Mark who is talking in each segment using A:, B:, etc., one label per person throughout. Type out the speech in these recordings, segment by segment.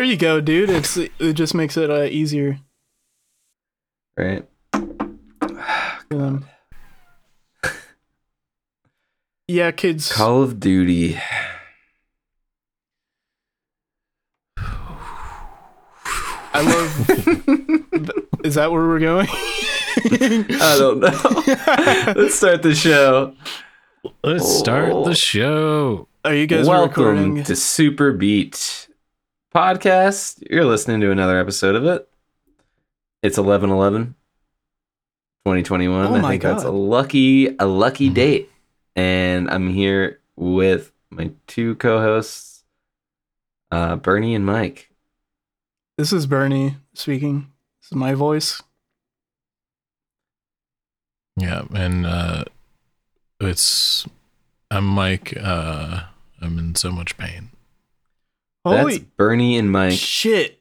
A: There you go, dude. It's it just makes it uh, easier.
B: Right.
A: Um, yeah, kids.
B: Call of Duty.
A: I love. Is that where we're going?
B: I don't know. Let's start the show.
C: Let's start
B: Oh.
C: the show.
A: Are you guys
B: Welcome
A: recording?
B: to Super Beat Podcast. You're listening to another episode of it. It's 11 11 2021.
A: Oh
B: I
A: my
B: think that's a lucky, a lucky
C: Mhm.
B: date. And I'm here with my two co hosts, uh, Bernie and Mike.
A: This is Bernie speaking. This is my voice.
C: Yeah, and uh it's I'm Mike. Uh I'm in so much pain.
A: Holy
B: That's Bernie and Mike.
A: shit!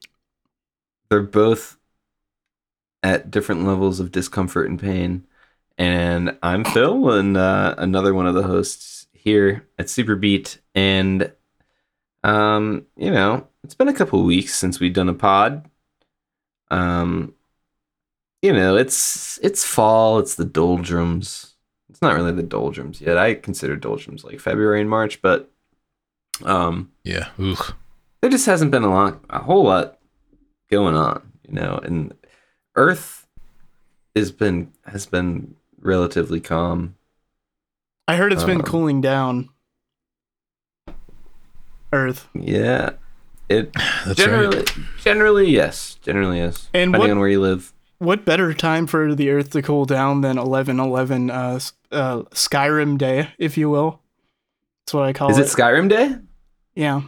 B: they're both at different levels of discomfort and pain. And I'm Phil, and uh, another one of the hosts here at Super Beat. And um, you know, it's been a couple weeks since we've done a pod. Um, you know, it's it's fall. It's the doldrums. It's not really the doldrums yet. I consider doldrums like February and March, but um,
C: Yeah. Ugh.
B: There just hasn't been a lot, a whole lot going on, you know. And Earth has been has been relatively calm.
A: I heard it's been
B: Um,
A: cooling down. Earth.
B: Yeah, it
C: That's
B: generally
C: right.
B: generally yes, generally yes.
A: And
B: depending
A: what-
B: on where you live.
A: What better time for the Earth to cool down than eleven eleven uh, uh, Skyrim Day, if you will? That's what I call
B: Is
A: it.
B: it Skyrim Day?
A: yeah.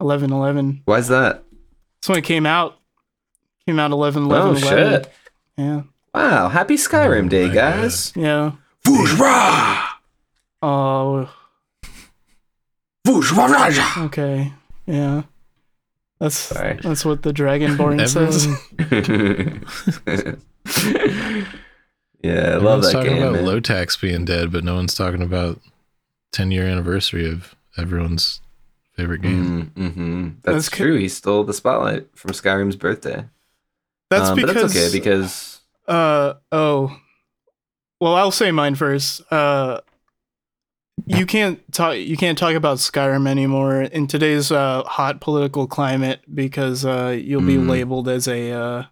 A: Eleven eleven.
B: Why's that?
A: That's when it came out. Came out eleven
B: Oh
A: eleven eleven.
B: shit!
A: Yeah.
B: Wow, happy Skyrim
C: Oh
B: Day,
C: my
B: guys!
A: Yeah. Oh. Okay. Yeah. That's
B: Sorry.
A: that's what the Dragonborn says.
B: yeah, I love
C: Everyone's
B: that
C: talking
B: game.
C: about
B: man.
C: low tax being dead, but no one's talking about 10 year anniversary of everyone's favorite game.
B: Mm, hmm That's,
A: That's c-
B: true. He stole the spotlight from Skyrim's birthday.
A: That's
B: Um,
A: because
B: but that's okay because
A: Uh oh. Well, I'll say mine first. Uh you can't talk you can't talk about Skyrim anymore in today's uh hot political climate because uh you'll be
B: Mm.
A: labeled as a uh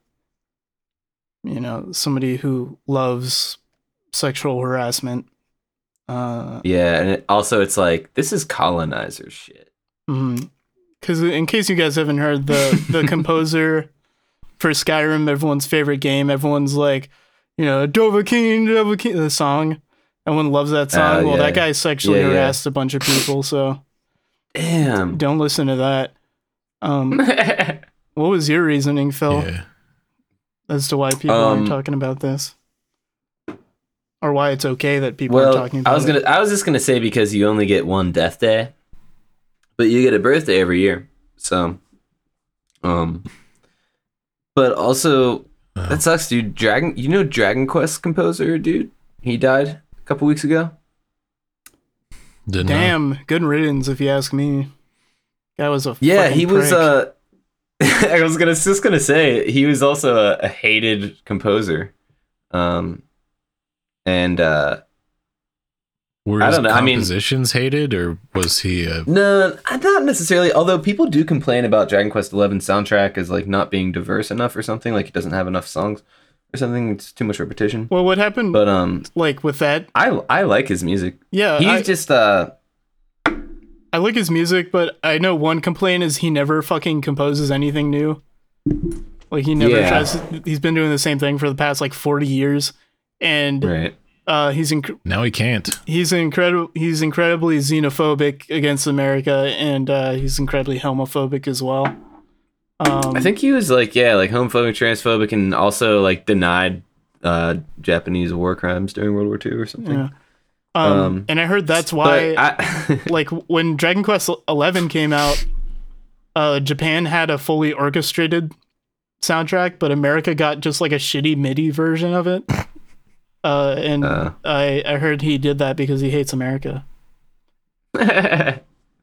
A: you know, somebody who loves sexual harassment. Uh
B: yeah, and it, also it's like this is colonizer shit.
A: Because in case you guys haven't heard the the composer for Skyrim, everyone's favorite game, everyone's like, you know, Dovahkiin, Dovahkiin, the song. Everyone loves that song.
B: Oh,
A: well,
B: yeah.
A: that guy sexually
B: Yeah, yeah.
A: harassed a bunch of people, so
B: Damn.
A: don't listen to that. Um, what was your reasoning, Phil,
C: Yeah.
A: as to why people
B: Um,
A: aren't talking about this, or why it's okay that people are talking about
B: I was gonna I was just gonna say because you only get one death day, but you get a birthday every year. So, um, but also
C: Oh.
B: that sucks, dude. Dragon, you know Dragon Quest composer, dude. He died a couple weeks ago.
C: Didn't know.
A: Damn, good riddance, if you ask me. Guy was a
B: Yeah,
A: fucking
B: he was.
A: prick.
B: uh I was gonna just gonna say he was also a, a hated composer, um, and uh
C: Were
B: I don't know, I mean-
C: compositions hated, or was he a.
B: no, not necessarily. Although people do complain about Dragon Quest XI soundtrack as like not being diverse enough or something, like it doesn't have enough songs or something. It's too much repetition.
A: Well, what happened?
B: But um,
A: like with that,
B: I I like his music.
A: yeah,
B: He's
A: I,
B: just uh
A: I like his music, but I know one complaint is he never fucking composes anything new. Like he never
B: Yeah.
A: tries. He's been doing the same thing for the past like forty years, and
B: right.
A: Uh, he's inc-
C: Now he can't.
A: he's incredible. He's incredibly xenophobic against America, and uh, he's incredibly homophobic as well. Um,
B: I think he was like yeah, like homophobic, transphobic, and also like denied uh Japanese war crimes during World War II or something.
A: Yeah. Um,
B: Um,
A: and I heard that's why,
B: I,
A: like, when Dragon Quest Eleven came out, uh, Japan had a fully orchestrated soundtrack, but America got just like a shitty MIDI version of it. Uh, and
B: Uh.
A: I I heard he did that because he hates America.
B: That's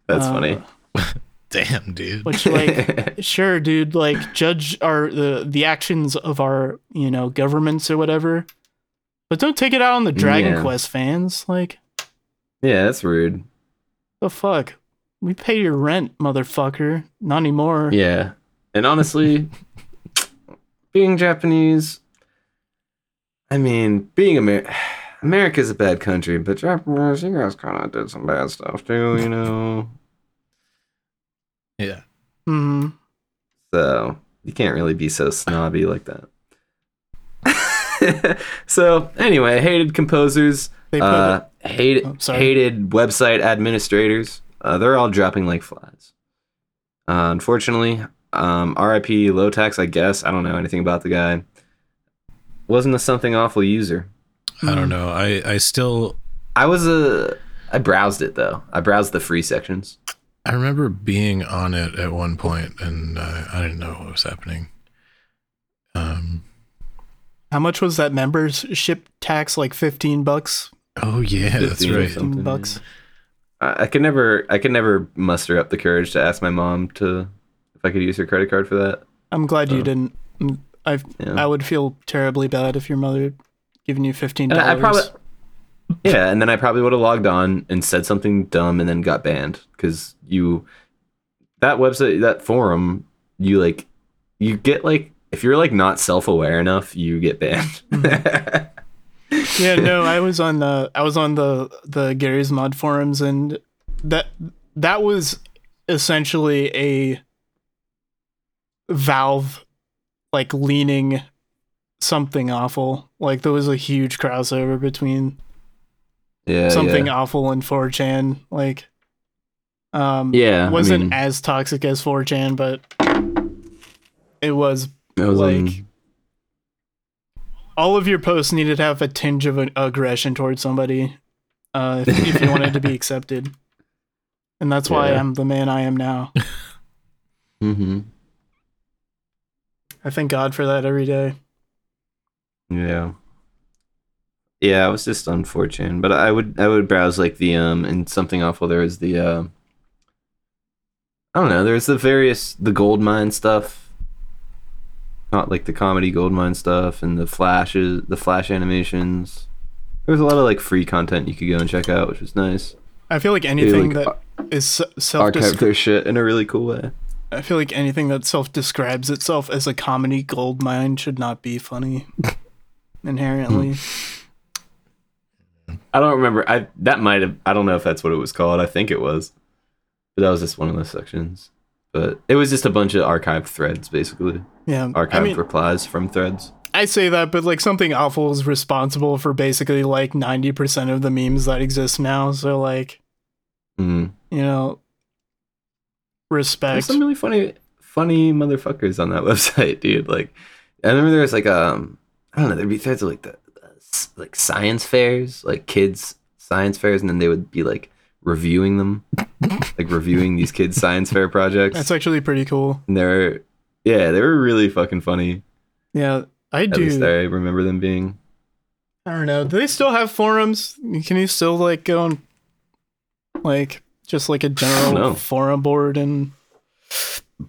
B: funny.
C: Damn, dude.
A: Which like sure, dude, like judge our the the actions of our, you know, governments or whatever. But don't take it out on the Dragon
B: Yeah.
A: Quest fans. Like,
B: yeah, that's rude.
A: the fuck? We pay your rent, motherfucker. Not anymore.
B: Yeah. And honestly, being Japanese, I mean, being Amer- America's a bad country, but Japanese, you guys kind of did some bad stuff too, you know?
C: Yeah.
A: hmm
B: So you can't really be so snobby like that. so anyway, hated composers,
A: They put
B: uh, hated
A: Oh, sorry.
B: hated website administrators. Uh, they're all dropping like flies. Uh, unfortunately, um, RIP Lowtax. I guess I don't know anything about the guy. Wasn't a something awful user.
C: I don't know. I I still
B: I was a. I browsed it though. I browsed the free sections.
C: I remember being on it at one point, and uh, I didn't know what was happening. Um.
A: How much was that membership tax? Like fifteen bucks.
C: Oh yeah, that's right.
A: Fifteen bucks.
B: I, I could never. I could never muster up the courage to ask my mom to if I could use her credit card for that.
A: I'm glad you
B: Oh.
A: didn't. Mm, I
B: Yeah.
A: I would feel terribly bad if your mother giving you fifteen dollars.
B: probably, yeah, and then I probably would have logged on and said something dumb and then got banned because you, that website, that forum, you like, you get like, if you're like not self aware enough, you get banned. Mm-hmm.
A: yeah, no, I was on the I was on the the Garry's Mod forums, and that that was essentially a Valve like leaning something awful. Like there was a huge crossover between
B: yeah,
A: something
B: yeah.
A: awful and 4chan. Like, um,
B: Yeah, I
A: wasn't
B: mean-
A: as toxic as 4chan, but it was
B: It was
A: like-
B: um,
A: all of your posts needed to have a tinge of an aggression towards somebody uh, if, if you wanted to be accepted. And that's why
B: Yeah.
A: I'm the man I am now.
B: mhm.
A: I thank God for that every day.
B: Yeah. Yeah, I was just 4chan, but I would I would browse like the um and something awful there was the uh I don't know, there's the various the gold mine stuff. Not like the comedy gold mine stuff and the flashes the flash animations. There was a lot of like free content you could go and check out, which was nice.
A: I feel like anything
B: like
A: that is self
B: archive their shit in a really cool way.
A: I feel like anything that self describes itself as a comedy gold mine should not be funny inherently.
B: I don't remember. I that might have. I don't know if that's what it was called. I think it was, but that was just one of those sections. But it was just a bunch of archived threads, basically
A: yeah.
B: archived
A: I mean,
B: replies from threads.
A: I say that, but like something awful is responsible for basically like 90% of the memes that exist now. So, like,
B: Mm.
A: you know,
B: There's
A: respect.
B: some really funny, funny motherfuckers on that website, dude. Like, I remember there was like um, I don't know, there'd be threads of like the, s- like science fairs, like kids science fairs, and then they would be like reviewing them, like reviewing these kids science fair projects.
A: That's actually pretty cool.
B: and they're yeah, they were really fucking funny.
A: Yeah, I
B: At least
A: do.
B: I remember them being.
A: I don't know. Do they still have forums? Can you still like go on, like, just like a general forum board and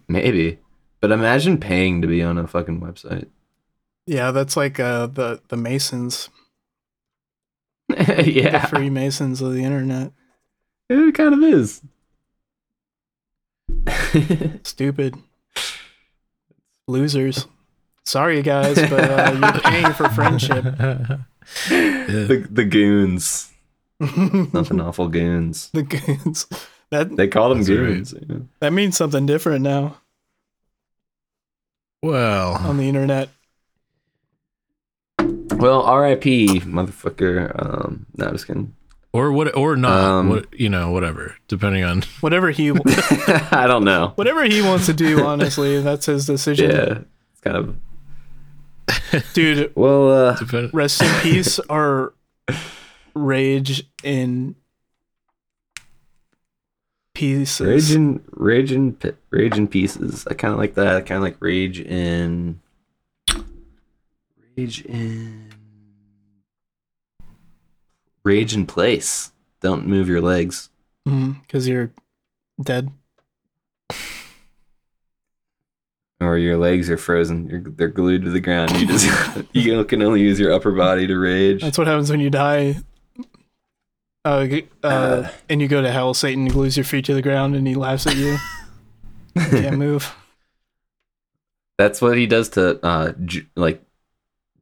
B: Maybe. But imagine paying to be on a fucking website.
A: yeah, that's like uh the the Masons,
B: yeah.
A: the Freemasons of the internet.
B: It kind of is.
A: Stupid losers. Sorry guys, but uh, you're paying for friendship.
B: the, the goons.
A: The
B: Nothing awful goons.
A: The goons. That
B: They call them
C: That's right.
B: goons. yeah.
A: that means something different now
C: well,
A: on the internet.
B: Well, RIP, motherfucker. Um, no, I'm just kidding.
C: or what, or not.
B: Um,
C: what you know, whatever. Depending on
A: Whatever he
B: I don't know.
A: whatever he wants to do, honestly, that's his decision.
B: Yeah. It's kind of.
A: Dude,
B: Well, uh,
A: rest in peace or rage in pieces.
B: rage in, rage in, rage in pieces. I kind of like that. I kind of like rage in. Rage in. Rage in place. Don't move your legs. Mm-hmm.
A: because you're dead.
B: or your legs are frozen. You're, they're glued to the ground. You just you can only use your upper body to rage.
A: That's what happens when you die. Uh, g- uh, and you go to hell. Satan glues your feet to the ground and he laughs at you. You can't move.
B: That's what he does to uh j- like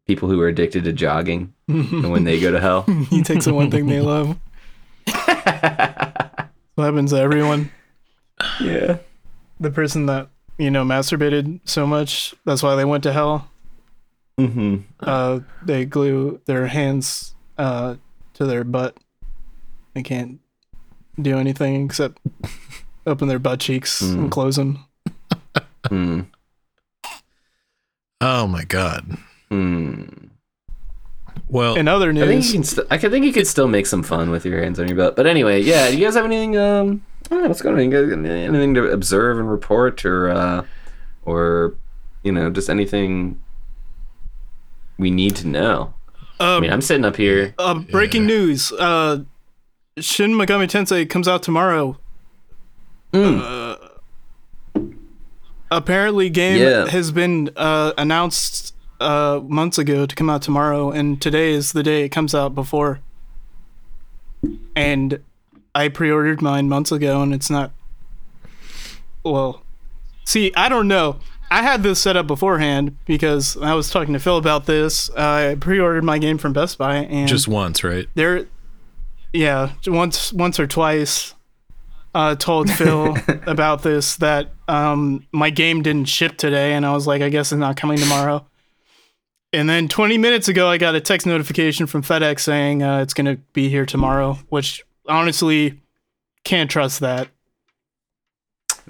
B: people who are addicted to jogging and when they go to hell.
A: he takes the one thing they love. What happens to everyone?
B: yeah.
A: The person that you know masturbated so much, that's why they went to hell.
B: Mm-hmm.
A: Uh, they glue their hands uh, to their butt. They can't do anything except open their butt cheeks
B: Mm.
A: and close them.
B: Hmm.
C: Oh my god.
B: Hmm.
C: Well,
A: In other
B: I think you
A: news,
B: can. St- I could think you could still make some fun with your hands on your butt. But anyway, yeah. Do you guys have anything? Um, I don't know, what's going on? You guys got anything to observe and report, or, uh, or, you know, just anything we need to know? I mean, I'm sitting up here.
A: uh, breaking
C: Yeah.
A: news: uh, Shin Megami Tensei comes out tomorrow.
B: Mm.
A: Uh, apparently, game
B: Yeah.
A: has been uh, announced uh, months ago to come out tomorrow, and today is the day it comes out before. And I pre-ordered mine months ago, and it's not. Well, see, I don't know. I had this set up beforehand because I was talking to Phil about this. I pre-ordered my game from Best Buy, and
C: just once, right?
A: there yeah once once or twice uh told phil about this that um my game didn't ship today and i was like i guess it's not coming tomorrow and then 20 minutes ago i got a text notification from fedex saying uh, it's going to be here tomorrow which honestly can't trust that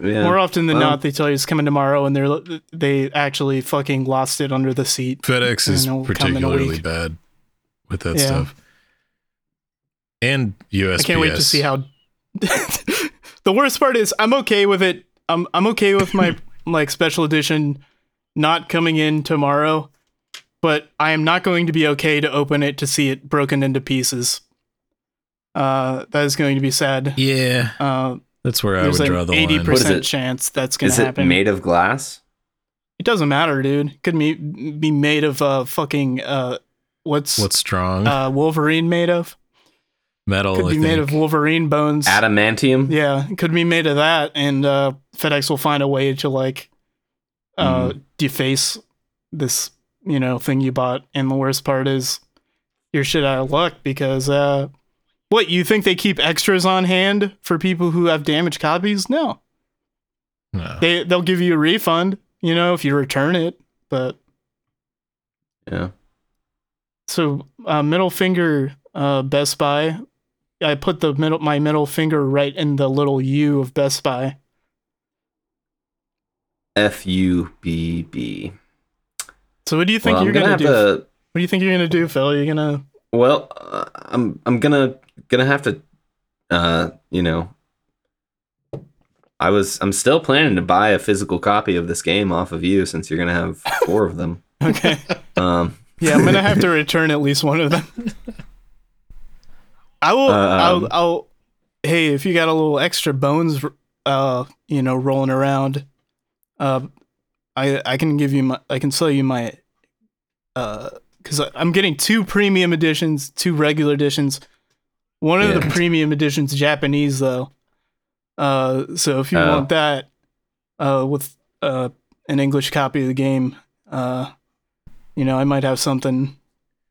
B: Yeah.
A: more often than
B: well-
A: not they tell you it's coming tomorrow and they're they actually fucking lost it under the seat
C: FedEx is
A: And it'll come in a
C: particularly bad with that
A: Yeah.
C: stuff. And USPS.
A: I can't wait to see how. the worst part is I'm okay with it. I'm I'm okay with my like special edition not coming in tomorrow, but I am not going to be okay to open it to see it broken into pieces. Uh, that is going to be sad.
C: Yeah,
A: Uh,
C: that's where I would
A: an
C: draw the
A: eighty
C: line.
B: What is
A: percent chance that's gonna
B: Is
A: to
B: it
A: happen.
B: made of glass?
A: it doesn't matter, dude. It could be be made of uh fucking uh what's
C: What's strong?
A: uh Wolverine made of?
C: Metal.
A: Could
C: I
A: be made of Wolverine bones.
B: Adamantium?
A: Yeah, could be made of that, and uh, FedEx will find a way to like uh,
B: Mm.
A: deface this, you know, thing you bought. And the worst part is, you're shit out of luck because uh, what you think they keep extras on hand for people who have damaged copies? No,
C: No.
A: they they'll give you a refund, you know, if you return it. But
B: Yeah.
A: so uh, middle finger, uh, Best Buy. I put the middle my middle finger right in the little U of Best Buy.
B: F U B B.
A: So what do you think
B: Well,
A: you're
B: gonna
A: gonna, do?
B: to.
A: What do you think you're gonna do, Phil? You're gonna
B: Well, uh, I'm I'm gonna gonna have to, uh, you know. I was I'm still planning to buy a physical copy of this game off of you since you're gonna have four of them.
A: okay?
B: Um,
A: yeah, I'm gonna have to return at least one of them. I will.
B: Um,
A: I'll, I'll. Hey, if you got a little extra bones, uh, you know, rolling around, uh, I I can give you my I can sell you my, uh, because I'm getting two premium editions, two regular editions. One of the premium editions Japanese though. Uh, so if you
B: Oh.
A: want that, uh, with uh an English copy of the game, uh, you know, I might have something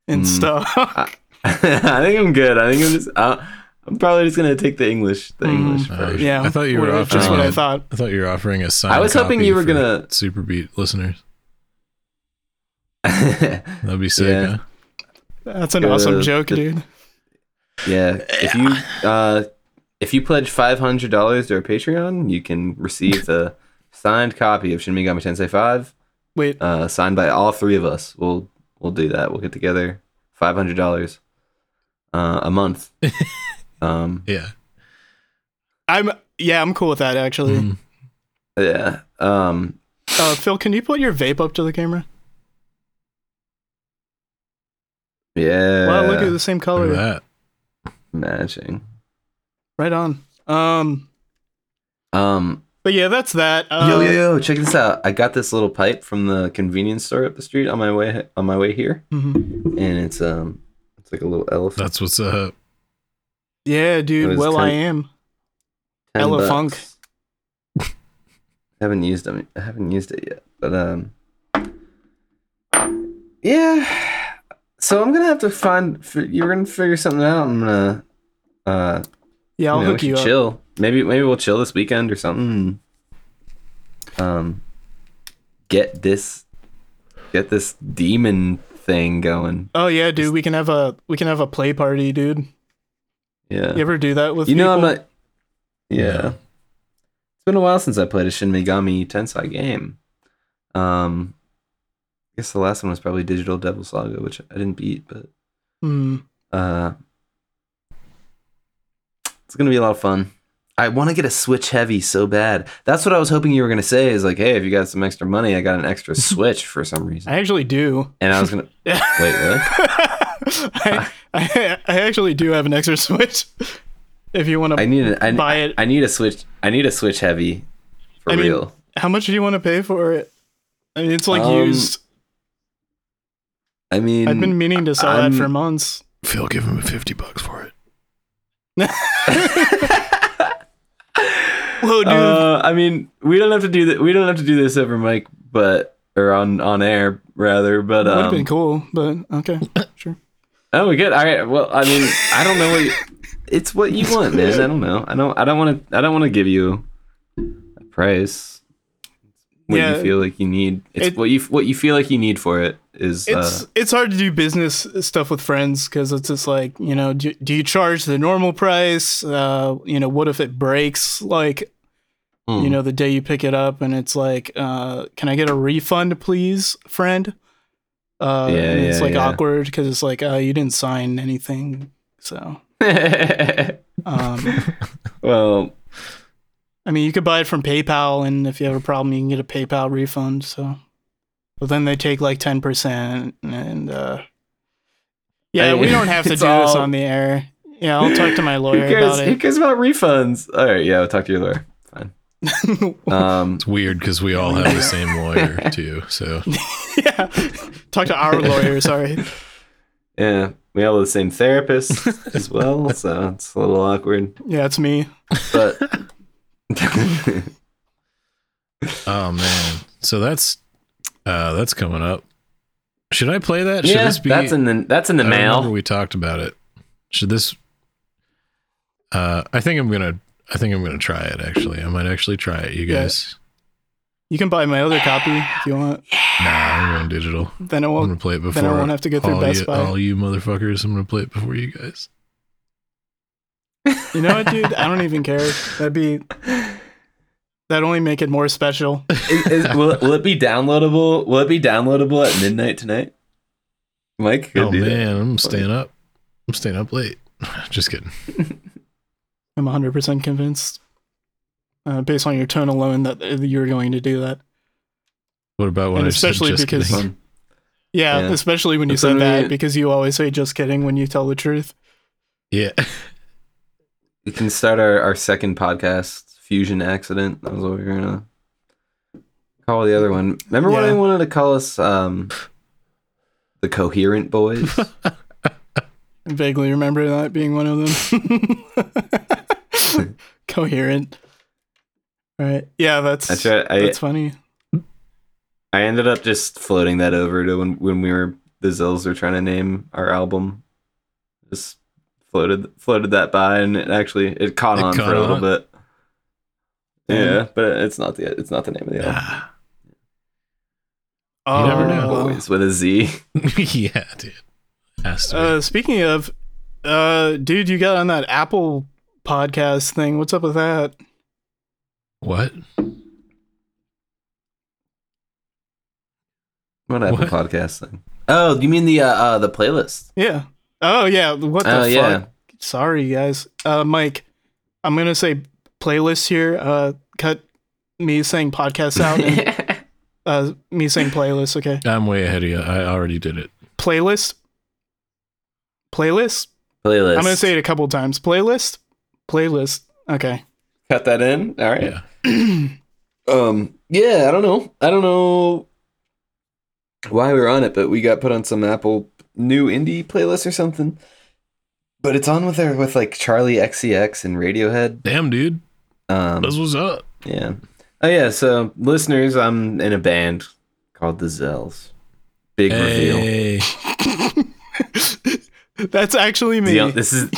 A: in
B: Mm.
A: stock.
B: I think I'm good. I think I'm just. Uh, I'm probably just gonna take the English, the
A: Mm.
B: English
C: Uh,
B: version.
A: yeah,
C: I thought you were offering
A: just what I
C: a-
A: thought.
C: I thought you were offering a sign.
B: I was hoping you were gonna-
C: Super Beat listeners. That'd be sick.
B: Yeah.
C: Huh?
A: That's an
B: Uh,
A: awesome joke,
B: the-
A: dude.
B: Yeah, if you uh, if you pledge five hundred dollars to our Patreon, you can receive the signed copy of Shin Megami Tensei Five,
A: Wait,
B: uh, signed by all three of us. We'll we'll do that. We'll get together five hundred dollars uh, a month. um,
C: Yeah.
A: I'm yeah, I'm cool with that actually.
C: Mhm.
B: yeah. Um,
A: Uh, Phil, can you put your vape up to the camera?
B: yeah.
A: Wow, look at the same
C: Look
A: color.
C: at that.
B: matching.
A: Right on. Um,
B: Um,
A: But yeah, that's that. Uh,
B: yo, yo, yo! Check this out. I got this little pipe from the convenience store up the street on my way on my way here,
A: mhm.
B: and it's um, it's like a little elephant.
C: That's what's up.
A: Yeah, dude.
B: was
A: Well, I am.
B: 10
A: Ella Funk.
B: I haven't used them. I haven't used it yet, but um, yeah. So I'm gonna have to find. You're gonna figure something out. I'm gonna uh,
A: Yeah, I'll
B: you know,
A: hook you
B: should
A: up.
B: chill. Maybe maybe we'll chill this weekend or something. Um, get this, get this demon thing going.
A: Oh yeah, dude. We can have a we can have a play party, dude.
B: Yeah.
A: You ever do that with?
B: You know, I'm not. Yeah. It's been a while since I played a Shin Megami Tensei game. Um, I guess the last one was probably Digital Devil Saga, which I didn't beat, but
A: Hmm.
B: uh, it's gonna be a lot of fun. I want to get a Switch Heavy so bad. That's what I was hoping you were gonna say. Is like, hey, if you got some extra money, I got an extra Switch for some reason.
A: I actually do.
B: And I was gonna wait, really?
A: I, I I actually do have an extra switch. If you want to I
B: need a, I,
A: Buy it.
B: I need a Switch. I need a Switch Heavy for
A: I mean,
B: real.
A: how much do you want to pay for it? I mean, it's like
B: Um,
A: used.
B: I mean,
A: I've been meaning to sell
B: I'm-
A: that for months.
C: Phil, give him 50 bucks for it.
A: Whoa, dude.
B: Uh, I mean, we don't have to do that. We don't have to do this over mic, but or on on air rather. But
A: Would have
B: um,
A: been cool, but okay, sure.
B: oh, we good. All right. Well, I mean, I don't know what. You, it's what you want, man. I don't know. I don't. I don't want to. I don't want to give you a price. What
A: Yeah.
B: you feel like you need. It's
A: It-
B: what you what you feel like you need for it is.
A: It's
B: uh,
A: it's hard to do business stuff with friends because it's just like you know, do, do you charge the normal price? Uh, you know, what if it breaks? Like
B: hmm.
A: you know, the day you pick it up, and it's like, uh, can I get a refund, please, friend? Uh,
B: Yeah,
A: and it's
B: yeah,
A: like
B: yeah.
A: awkward because it's like, uh, you didn't sign anything, so. Um,
B: well,
A: I mean, you could buy it from PayPal, and if you have a problem, you can get a PayPal refund. So, but then they take like ten percent, and uh, yeah, we don't have to do
B: it's
A: this on the air. Yeah, I'll talk to my
B: who
A: lawyer
B: cares?
A: about
B: Who
A: it.
B: cares about refunds? All right. Yeah, I'll talk to your lawyer. Fine. Um.
C: It's weird because we all have the same lawyer, too. So
A: yeah, talk to our lawyer. Sorry.
B: Yeah, we all have the same therapist as well, so it's a little awkward.
A: Yeah, it's me.
B: But
C: Oh man. So that's uh that's coming up. Should I play that? Should
B: yeah,
C: this be
B: that's in the that's in the
C: I
B: mail.
C: we talked about it. Should this uh I think I'm gonna I think I'm gonna try it actually. I might actually try it, you
A: Yeah.
C: guys.
A: You can buy my other copy if you want.
C: Nah, I'm going digital.
A: Then
C: I'm
A: won't.
C: gonna play it before
A: then I won't have to go through Best
C: you,
A: Buy.
C: all you motherfuckers. I'm gonna play it before you guys.
A: You know what, dude? I don't even care. That'd be. That'd only make it more special.
B: Is- is- will, it, will it be downloadable? Will it be downloadable at midnight tonight? Mike,
C: oh
B: do that.
C: man, I'm staying up. I'm staying up late. Just kidding.
A: I'm 100% convinced, uh, based on your tone alone, that uh, you're going to do that.
C: What about when
A: And
C: I said
A: especially
C: just
A: because-
C: kidding?
A: Yeah,
B: Yeah.
A: especially when you
B: That's
A: said that,
B: mean.
A: because you always say just kidding when you tell the truth.
C: Yeah.
B: We can start our, our second podcast, Fusion Accident. That was what we were gonna call the other one. Remember when
A: Yeah.
B: I wanted to call us um the Coherent Boys?
A: I vaguely remember that being one of them. Coherent. All right. Yeah, that's
B: I tried. I,
A: that's funny.
B: I ended up just floating that over to when when we were the Zills were trying to name our album. Just floated floated that by, and it actually it caught
C: It
B: on
C: caught
B: for a little
C: on?
B: bit.
A: Yeah.
B: Yeah, but it's not the it's not the name of the album.
C: Ah,
A: Oh,
C: never know.
B: Boys with a Z.
C: yeah, dude. Has to be.
A: Uh, speaking of, uh, dude, you got on that Apple podcast thing. What's up with that?
C: what?
B: What Apple
C: What?
B: podcast thing? Oh, you mean the uh, uh the playlist?
A: Yeah. Oh yeah. What the
B: Oh
A: fuck?
B: yeah.
A: Sorry, guys. Uh, Mike, I'm gonna say playlist here. Uh, cut me saying podcast out and uh, me saying playlist. Okay,
C: I'm way ahead of you. I already did it.
A: playlist. Playlist.
B: playlist.
A: I'm gonna say it a couple times. Playlist. Playlist. Okay.
B: cut that in. All right.
C: Yeah.
B: Um, yeah, I don't know. I don't know why we were on it, but we got put on some Apple new indie playlist or something. But it's on with there with like Charli XCX and Radiohead.
C: Damn, dude.
B: Um,
C: That's what's up.
B: yeah. Oh yeah. So listeners, I'm in a band called the Zells. Big reveal.
A: That's actually me.
B: The This is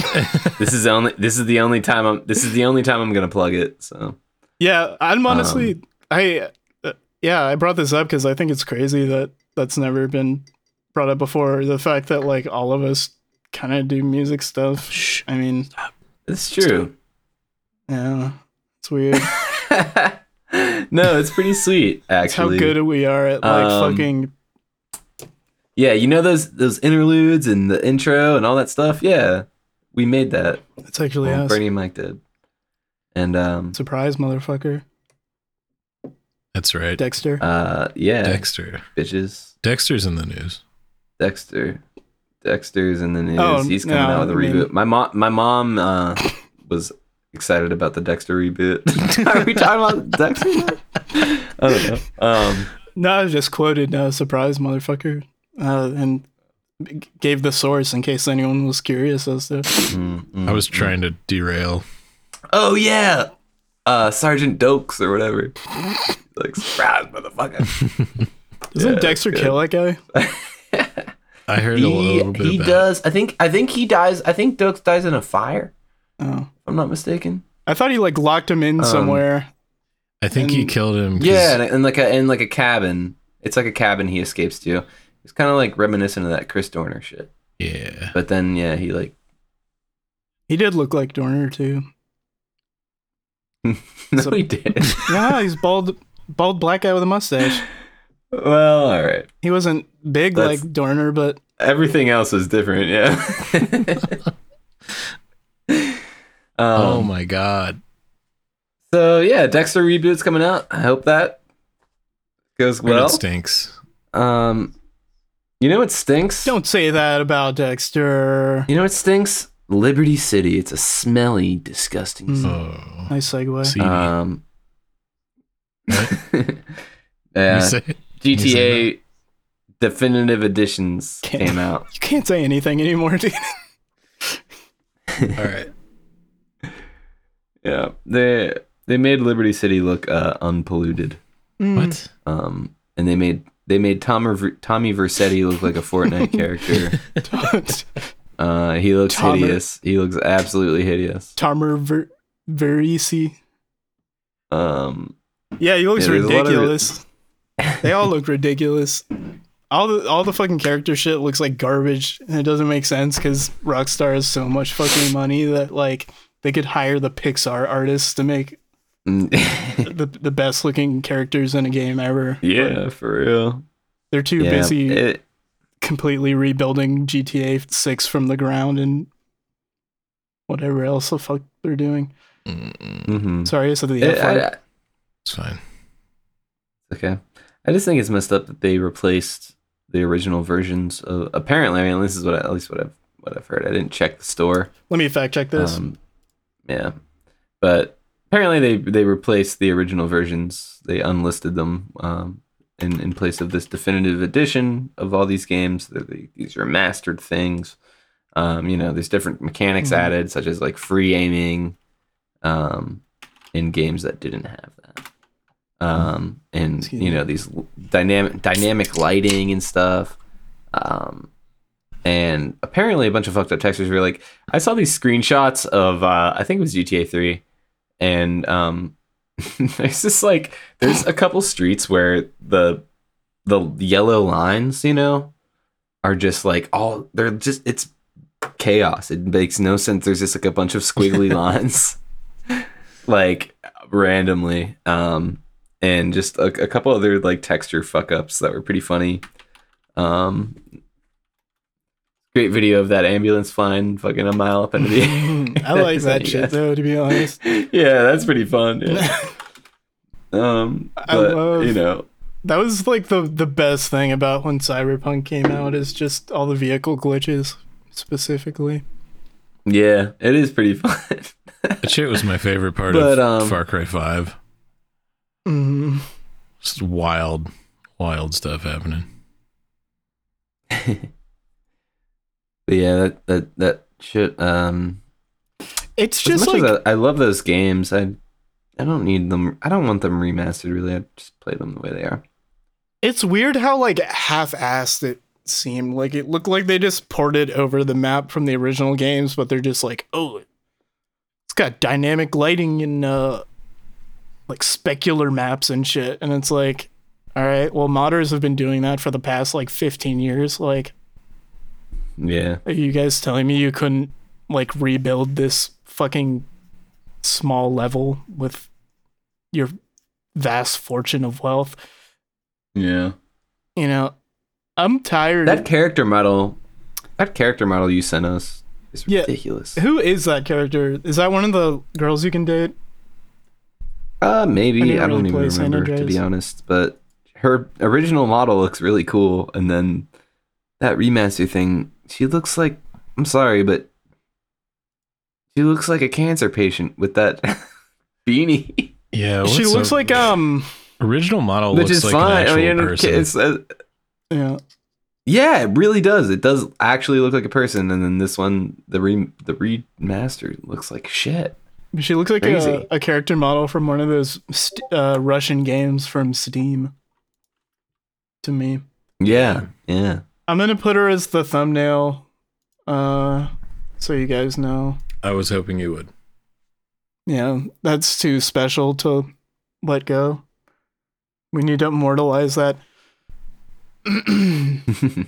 B: this is the only this is the only time I'm this is the only time I'm gonna plug it. So
A: Yeah, I'm honestly,
B: Um,
A: I, uh, yeah, I brought this up because I think it's crazy that that's never been brought up before. The fact that like all of us kind of do music stuff.
C: Shh.
A: I mean,
B: it's true.
A: yeah, it's weird.
B: no, it's pretty sweet
A: It's how good we are at like
B: Um,
A: fucking.
B: Yeah, you know those those interludes and the intro and all that stuff. Yeah, we made that.
A: It's actually
B: Well,
A: us.
B: Bernie and Mike did. And um,
A: Surprise, motherfucker,
C: That's right.
A: Dexter.
B: uh, yeah,
C: Dexter.
B: bitches.
C: Dexter's in the news.
B: Dexter, Dexter's in the news.
A: Oh,
B: He's coming
A: no,
B: out with a
A: I mean-
B: reboot. My mom, my mom uh, was excited about the Dexter reboot. Are we talking about Dexter? I don't know. Um,
A: no, I just quoted uh, "surprise, motherfucker," uh, and gave the source in case anyone was curious as to.
B: mm, mm,
C: I was trying to derail.
B: Oh yeah, uh, Sergeant Dokes or whatever. like surprise, motherfucker.
A: Doesn't
B: Yeah,
A: Dexter kill that guy?
C: I heard a
B: he
C: little bit
B: he
C: about
B: does. I think I think he dies. I think Dokes dies in a fire.
A: Oh,
B: If I'm not mistaken.
A: I thought he like locked him in
B: Um,
A: somewhere.
C: I think he killed him.
B: Yeah, and, and like a in like a cabin. It's like a cabin he escapes to. It's kind of like reminiscent of that Chris Dorner shit.
C: Yeah.
B: But then yeah, he like
A: He did look like Dorner too.
B: no,
A: So-
B: he did.
A: Yeah, he's bald, bald black guy with a mustache.
B: well, all right.
A: He wasn't big
B: That's-
A: like Dorner, but
B: Everything else is different. Yeah. um,
C: oh my god.
B: So yeah, Dexter reboot's coming out. I hope that goes
C: Well,
B: well.
C: it stinks.
B: Um, you know what stinks?
A: don't say that about Dexter.
B: You know what stinks? Liberty City. It's a smelly, disgusting.
A: Mm.
B: city.
C: Oh.
A: Nice segue.
C: See,
B: Um.
C: you
B: yeah,
C: say?
B: GTA definitive editions
A: Can't-
B: came out.
A: You can't say anything anymore, dude.
C: All right.
B: Yeah, they they made Liberty City look uh, unpolluted.
A: Mm.
C: What?
B: Um, and they made they made Tom Tommy Vercetti look like a Fortnite character. Uh, he looks
A: Tomer-
B: hideous. He looks absolutely hideous.
A: Tomer Ver- Verisi.
B: Um,
A: Yeah, he looks
B: Yeah, there's a of-
A: ridiculous. they all look ridiculous. All the all the fucking character shit looks like garbage, and it doesn't make sense because Rockstar has so much fucking money that like they could hire the Pixar artists to make the the best looking characters in a game ever.
B: yeah, for real.
A: They're too
B: Yeah,
A: busy
B: it-
A: completely rebuilding GTA 6 from the ground and whatever else the fuck they're doing.
C: Mm,
B: mhm.
A: Sorry, I said the
B: It-
A: word.
B: I- I-
C: It's fine.
B: Okay. I just think it's messed up that they replaced the original versions of apparently, I mean this is what I, at least what I've what I've heard. I didn't check the store.
A: Let me fact check this.
B: Um, yeah. But apparently they they replaced the original versions. They unlisted them um, in in place of this definitive edition of all these games. They're the, these are mastered things. Um, you know, there's different mechanics
A: Mhm.
B: added, such as like free aiming, um, in games that didn't have that. Um, and
A: Excuse
B: you
A: me.
B: know these dynamic dynamic lighting and stuff. Um, and apparently a bunch of fucked up textures were like, I saw these screenshots of uh, I think it was GTA three, and um, there's just like there's a couple streets where the the yellow lines, you know, are just like all they're just it's chaos. It makes no sense. There's just like a bunch of squiggly lines, like randomly, um, and just a, a couple other like texture fuck ups that were pretty funny. Um, great video of that ambulance flying fucking a mile up into the air.
A: I like that shit
B: guys.
A: though, to be honest.
B: yeah, that's pretty fun. Yeah. Um,
A: I love-
B: you know,
A: That was like the the best thing about when Cyberpunk came out is just all the vehicle glitches specifically.
B: yeah, it is pretty fun.
C: That shit was my favorite part
B: But,
C: of
B: um,
C: Far Cry 5.
A: Mm,
C: Just wild, wild stuff happening.
B: But yeah, that that that shit. Um,
A: it's just like
B: I, I love those games, I I don't need them. I don't want them remastered. Really, I just play them the way they are.
A: it's weird how like half-assed it seemed. Like it looked like they just ported over the map from the original games, but they're just like, oh, it's got dynamic lighting and uh, like specular maps and shit. And it's like, all right, well, modders have been doing that for the past like 15 years. Like,
B: Yeah,
A: Are you guys telling me you couldn't like rebuild this fucking small level with your vast fortune of wealth?
B: yeah.
A: You know, I'm tired.
B: That character model, that character model you sent us is
A: Yeah.
B: ridiculous.
A: Who is that character? Is that one of the girls you can date?
B: Uh, maybe
A: didn't
B: I, don't
A: really
B: even remember to be honest. But her original model looks really cool, and then that remaster thing, she looks like I'm sorry, but she looks like a cancer patient with that beanie,
C: Yeah,
A: she looks
C: up?
A: like um
C: original model
B: which
C: looks
B: is
C: like
B: fine.
C: an actual
B: I mean,
C: person.
B: it's uh,
A: yeah.
B: yeah, it really does. It does actually look like a person, and then this one, the re the remaster looks like shit.
A: She looks like a, a character model from one of those st- uh, Russian games from Steam. To me,
B: Yeah, yeah.
A: I'm gonna put her as the thumbnail, uh, so you guys know.
C: I was hoping you would.
A: Yeah, that's too special to let go. We need to immortalize that.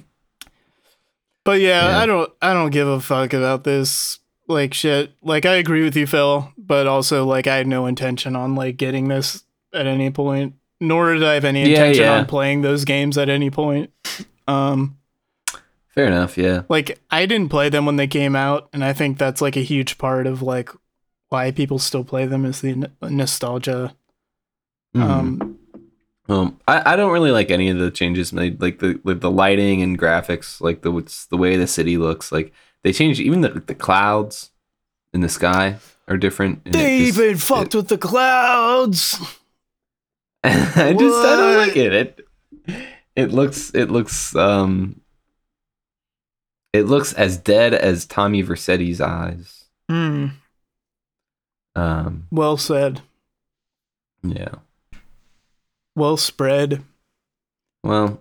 A: But yeah,
B: Yeah.
A: I don't I don't give a fuck about this like shit. Like I agree with you, Phil, but also like I had no intention on like getting this at any point. Nor did I have any
B: Yeah,
A: intention
B: yeah.
A: on playing those games at any point. Um
B: Fair enough. Yeah.
A: like I didn't play them when they came out, and I think that's like a huge part of like why people still play them is the n- nostalgia.
B: Mhm.
A: Um
B: Um, I, I don't really like any of the changes made, like the like the lighting and graphics, like the what's the way the city looks. Like they changed even the the clouds in the sky are different. They it just-
A: fucked with the clouds.
B: I just I don't like it. It it looks it looks um it looks as dead as Tommy Vercetti's eyes.
A: Hmm.
B: Um,
A: Well said.
B: yeah.
A: Well spread.
B: Well,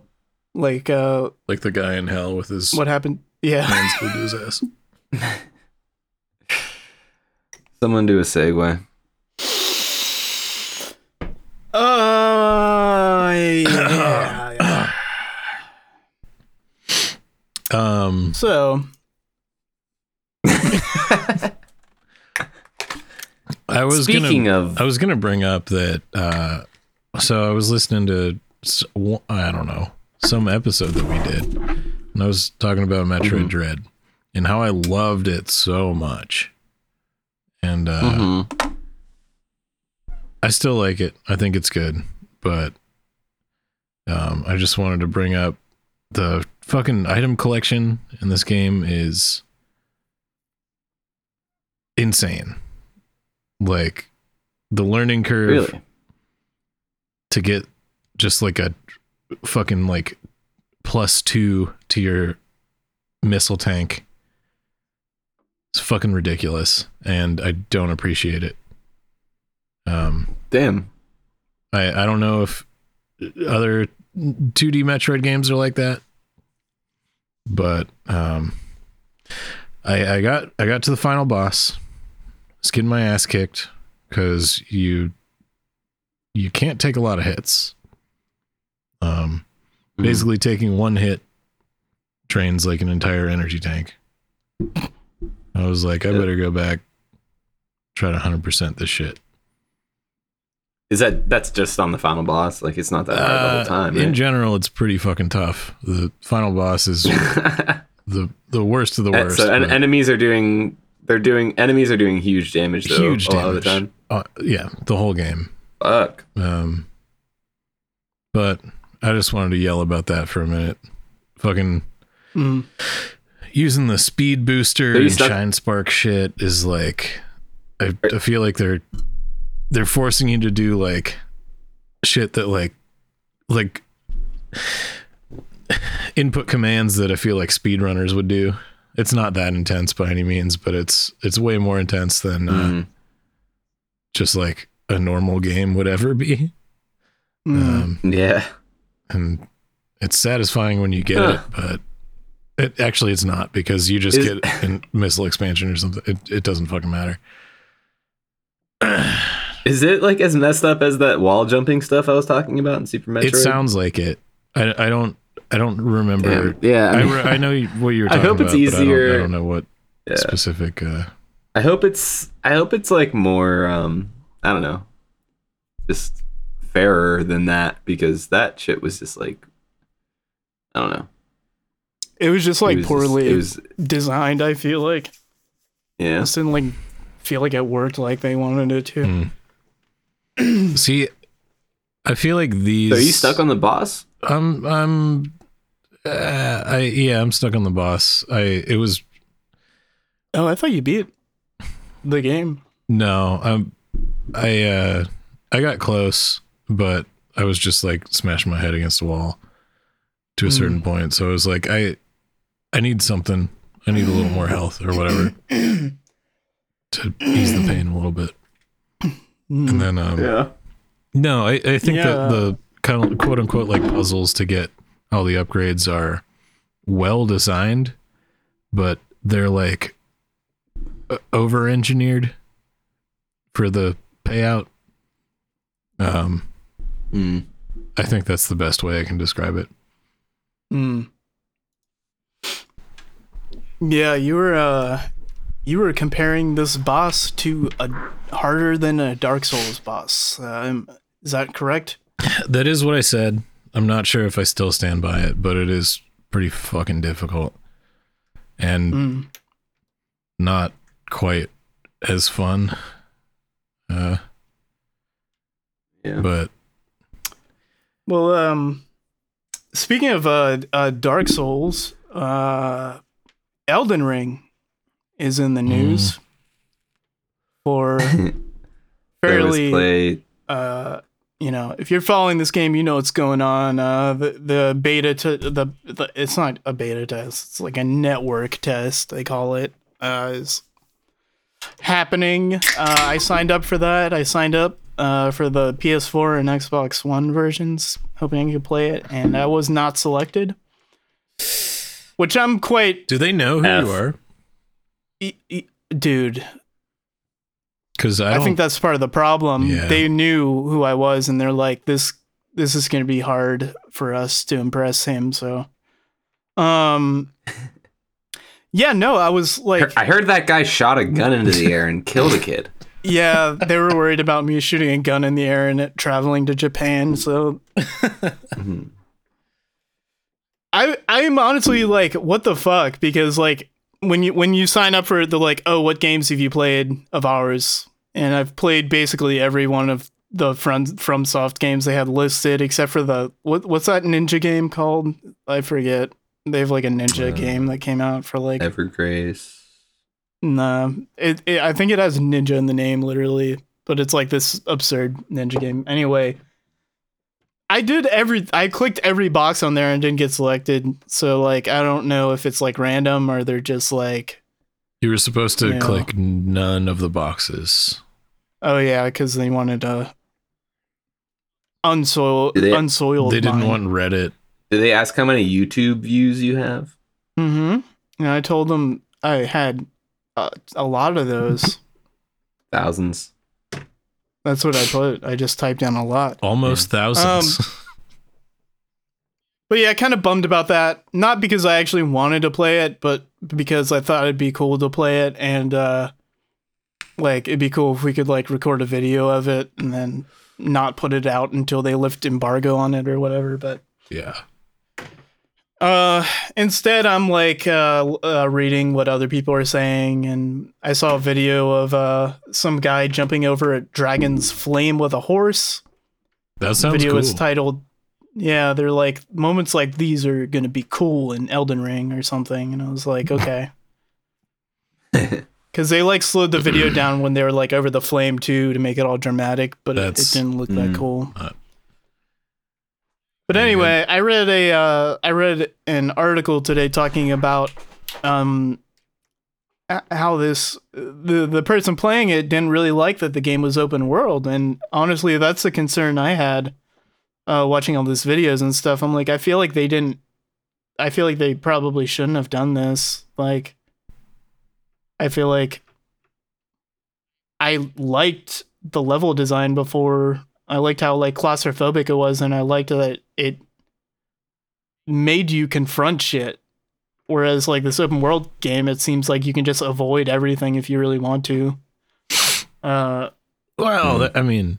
A: Like uh
C: Like the guy in hell with his
A: what happened yeah.
C: hands glued to his ass.
B: someone do a segue.
A: Uh, yeah.
C: Um,
A: so
C: I was
B: Speaking
C: gonna,
B: of
C: I was gonna bring up that. Uh, so I was listening to, I don't know, some episode that we did, and I was talking about Metroid
B: Mhm.
C: Dread and how I loved it so much, and uh,
B: Mhm.
C: I still like it. I think it's good, but um, I just wanted to bring up the fucking item collection in this game is insane. Like the learning curve
B: really
C: to get just like a fucking like plus two to your missile tank. It's fucking ridiculous, and I don't appreciate it. Um,
B: damn.
C: I I don't know if other 2D Metroid games are like that, but um, I I got I got to the final boss. Was getting my ass kicked because you you can't take a lot of hits. Um,
B: Mhm.
C: basically taking one hit drains like an entire energy tank. I was like, I better go back, try to hundred percent this shit.
B: Is that that's just on the final boss? Like it's not that hard the
C: Uh,
B: whole time.
C: In
B: right?
C: general, it's pretty fucking tough. The final boss is the the worst of the worst.
B: so en- enemies are doing they're doing enemies are doing huge damage though,
C: Huge
B: a lot of the
C: damage.
B: time.
C: uh, yeah, the whole game.
B: Fuck.
C: Um, but I just wanted to yell about that for a minute. Fucking
A: mm,
C: using the speed booster and
B: stuck-
C: shine spark shit is like I, I feel like they're they're forcing you to do like shit that like like input commands that I feel like speedrunners would do. It's not that intense by any means, but it's it's way more intense than uh,
B: Mm.
C: just like a normal game would ever be.
A: Mm.
C: Um,
B: Yeah.
C: and it's satisfying when you get
B: Huh.
C: it, but it actually it's not because you just
B: Is-
C: get a missile expansion or something. It it doesn't fucking matter.
B: Is it like as messed up as that wall jumping stuff I was talking about in Super Metroid?
C: It sounds like it. I, I don't I don't remember.
B: Damn. Yeah. I,
C: I,
B: mean,
C: re- I know what you were
B: I
C: talking
B: hope
C: about.
B: it's
C: but I don't, I don't know what
B: yeah.
C: specific. Uh,
B: I hope it's I hope it's like more um I don't know. Just fairer than that because that shit was just like I don't know.
A: it was just
B: It
A: like
B: was just-
A: poorly
B: it was
A: designed. I feel like
B: yeah.
A: just didn't like feel like it worked like they wanted it to.
C: hmm. See, I feel like these.
B: Are you stuck on the boss?
C: I'm. I'm. Uh, I yeah. I'm stuck on the boss. I. It was
A: Oh, I thought you beat the game.
C: no. I'm. I. uh I got close, but I was just like smashing my head against a wall to a certain point. So I was like, I. I need something. I need a little more health or whatever to ease the pain a little bit.
A: Mm.
C: And then um
B: Yeah.
C: No, I, I think
A: Yeah.
C: that the kind of quote unquote like puzzles to get all the upgrades are well designed, but they're like over engineered for the payout. Um,
B: Mm.
C: I think that's the best way I can describe it.
A: Mm. Yeah, you were uh you were comparing this boss to a harder than a Dark Souls boss. Um, is that correct?
C: That is what I said. I'm not sure if I still stand by it, but it is pretty fucking difficult and
A: Mm.
C: not quite as fun. Uh,
B: Yeah.
C: but
A: Well, um speaking of uh, uh Dark Souls, uh Elden Ring is in the news for fairly uh you know if you're following this game you know what's going on. Uh the the beta to the, the it's not a beta test. It's like a network test they call it uh is happening. Uh i signed up for that. I signed up uh for the ps4 and xbox one versions hoping i could play it and i was not selected which i'm quite
C: do they know who
B: F.
C: you are?
A: E- e- dude
C: Because I,
A: I, think that's part of the problem.
C: Yeah.
A: They knew who I was, and they're like, "This, this is going to be hard for us to impress him." So, um, yeah, no, I was like,
B: I heard that guy shot a gun into the air and killed a kid.
A: yeah, they were worried about me shooting a gun in the air and it traveling to Japan. So,
B: Mhm.
A: I, I'm honestly like, what the fuck? Because like, when you when you sign up for the like, oh, what games have you played of ours? And I've played basically every one of the from FromSoft games they had listed, except for the what what's that ninja game called? I forget. They have like a ninja
B: Uh,
A: game that came out for like
B: Evergrace.
A: nah. It, it I think it has ninja in the name literally, but it's like this absurd ninja game. Anyway, I did every I clicked every box on there and didn't get selected. So like I don't know if it's like random or they're just like
C: you were supposed to
A: Yeah.
C: click none of the boxes.
A: oh yeah because they wanted to unsoil
B: Do they-
A: unsoiled.
C: They didn't
A: mine.
C: want Reddit.
B: Did they ask how many YouTube views you have?
A: Mm-hmm. And I told them I had uh, a lot of those.
B: Thousands.
A: That's what I put. I just typed down a lot.
C: Almost thousands.
A: But yeah, kind of bummed about that. Not because I actually wanted to play it, but because I thought it'd be cool to play it and uh like it'd be cool if we could like record a video of it and then not put it out until they lift embargo on it or whatever, but
C: yeah.
A: Uh instead I'm like uh, uh reading what other people are saying and I saw a video of uh some guy jumping over a dragon's flame with a horse.
C: That sounds The
A: video
C: cool.
A: is titled yeah they're like moments like these are gonna be cool in elden ring or something and i was like okay because they like slowed the video down when they were like over the flame too to make it all dramatic but it, it didn't look that
B: Mm.
A: cool But anyway, I read a uh, I read an article today talking about um how this the the person playing it didn't really like that the game was open world, and honestly, that's the concern I had uh, watching all these videos and stuff. I'm like, I feel like they didn't. I feel like they probably shouldn't have done this. Like, I feel like I liked the level design before I liked how like claustrophobic it was, and I liked that it made you confront shit. Whereas like this open world game, it seems like you can just avoid everything if you really want to. Uh,
C: Well, that- I mean,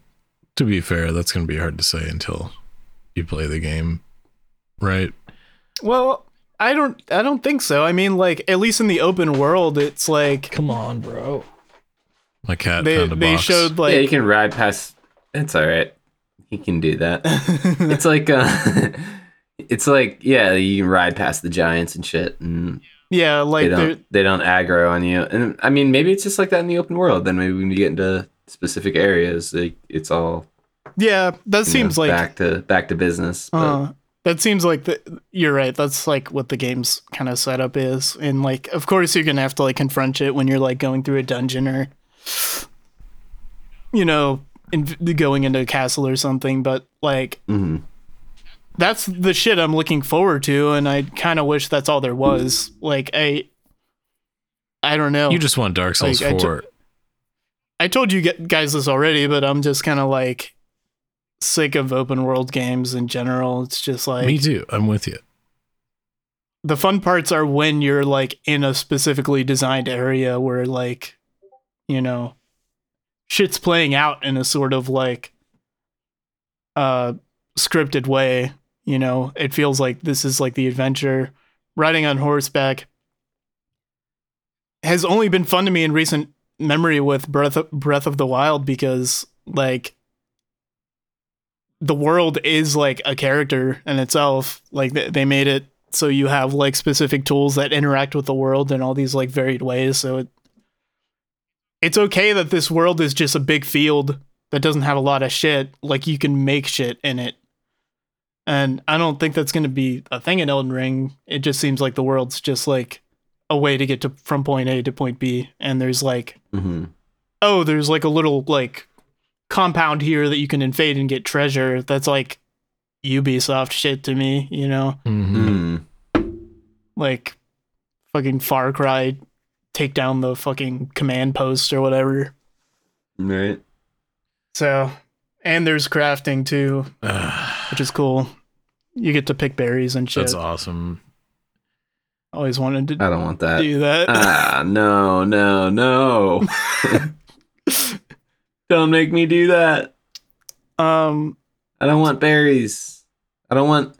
C: to be fair, that's going to be hard to say until you play the game, right?
A: well, I don't, I don't think so. I mean, like at least in the open world, it's like
D: Come on, bro.
C: My cat
A: they
C: found a
A: they
C: box.
A: showed
B: yeah, you can ride past. It's all right. He can do that. it's like uh, it's like yeah, you can ride past the giants and shit, and
A: yeah, like they're-
B: don't they don't aggro on you. And I mean, maybe it's just like that in the open world. Then maybe when you get into specific areas, like it's all
A: yeah, that seems
B: know,
A: like
B: back to back to business.
A: Uh, that seems like the, you're right. That's like what the game's kind of setup is, and like, of course, you're gonna have to like confront it when you're like going through a dungeon or, you know, in, going into a castle or something. But like,
B: mhm.
A: that's the shit I'm looking forward to, and I kind of wish that's all there was. Like, I, I don't know.
C: You just want Dark Souls
A: Like,
C: 4.
A: I told you guys this already, but I'm just kind of like sick of open world games in general. It's just like
C: Me too. I'm with you.
A: the fun parts are when you're like in a specifically designed area where like you know shit's playing out in a sort of like uh scripted way you know? It feels like this is like the adventure. Riding on horseback has only been fun to me in recent memory with breath of, breath of the wild because like the world is like a character in itself. Like they, they made it so you have like specific tools that interact with the world in all these like varied ways. So it it's okay that this world is just a big field that doesn't have a lot of shit like you can make shit in it and i don't think that's going to be a thing in elden ring it just seems like the world's just like a way to get to from point a to point b and there's like
B: Mhm.
A: oh there's like a little like compound here that you can invade and get treasure that's like ubisoft shit to me you know
C: Mhm.
B: Mm.
A: like fucking Far Cry take down the fucking command post or whatever.
B: Right.
A: So, and there's crafting too, which is cool. You get to pick berries and shit.
C: That's awesome.
A: Always wanted to
B: I don't want that.
A: do that.
B: Ah, no, no, no. don't make me do that.
A: um,
B: I don't want berries. I don't want.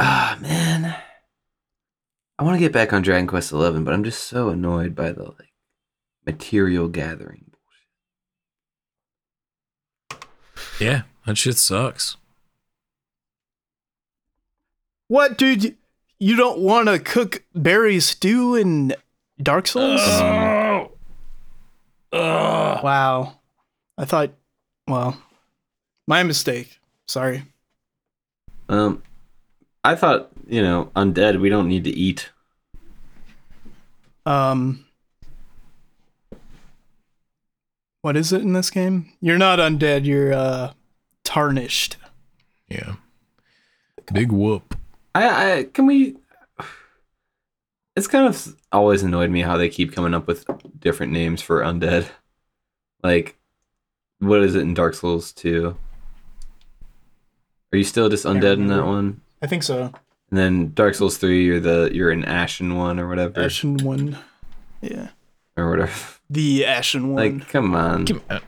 B: Ah, man. I want to get back on Dragon Quest Eleven, but I'm just so annoyed by the like material gathering. Bullshit.
C: Yeah, that shit sucks.
A: what, dude? You don't want to cook berry stew in Dark Souls?
C: Oh. Ugh.
A: wow. I thought, well, my mistake. Sorry.
B: Um, I thought you know undead. We don't need to eat.
A: Um, what is it in this game? You're not undead. You're uh tarnished.
C: Yeah. Big whoop.
B: I, I can we. It's kind of always annoyed me how they keep coming up with different names for undead. Like, what is it in Dark Souls 2? Are you still just undead in that one?
A: I think so.
B: And then Dark Souls 3, you're the you're an ashen one or whatever.
A: Ashen one. Yeah.
B: Or whatever.
A: The ashen one.
B: Like, come on.
C: Give me-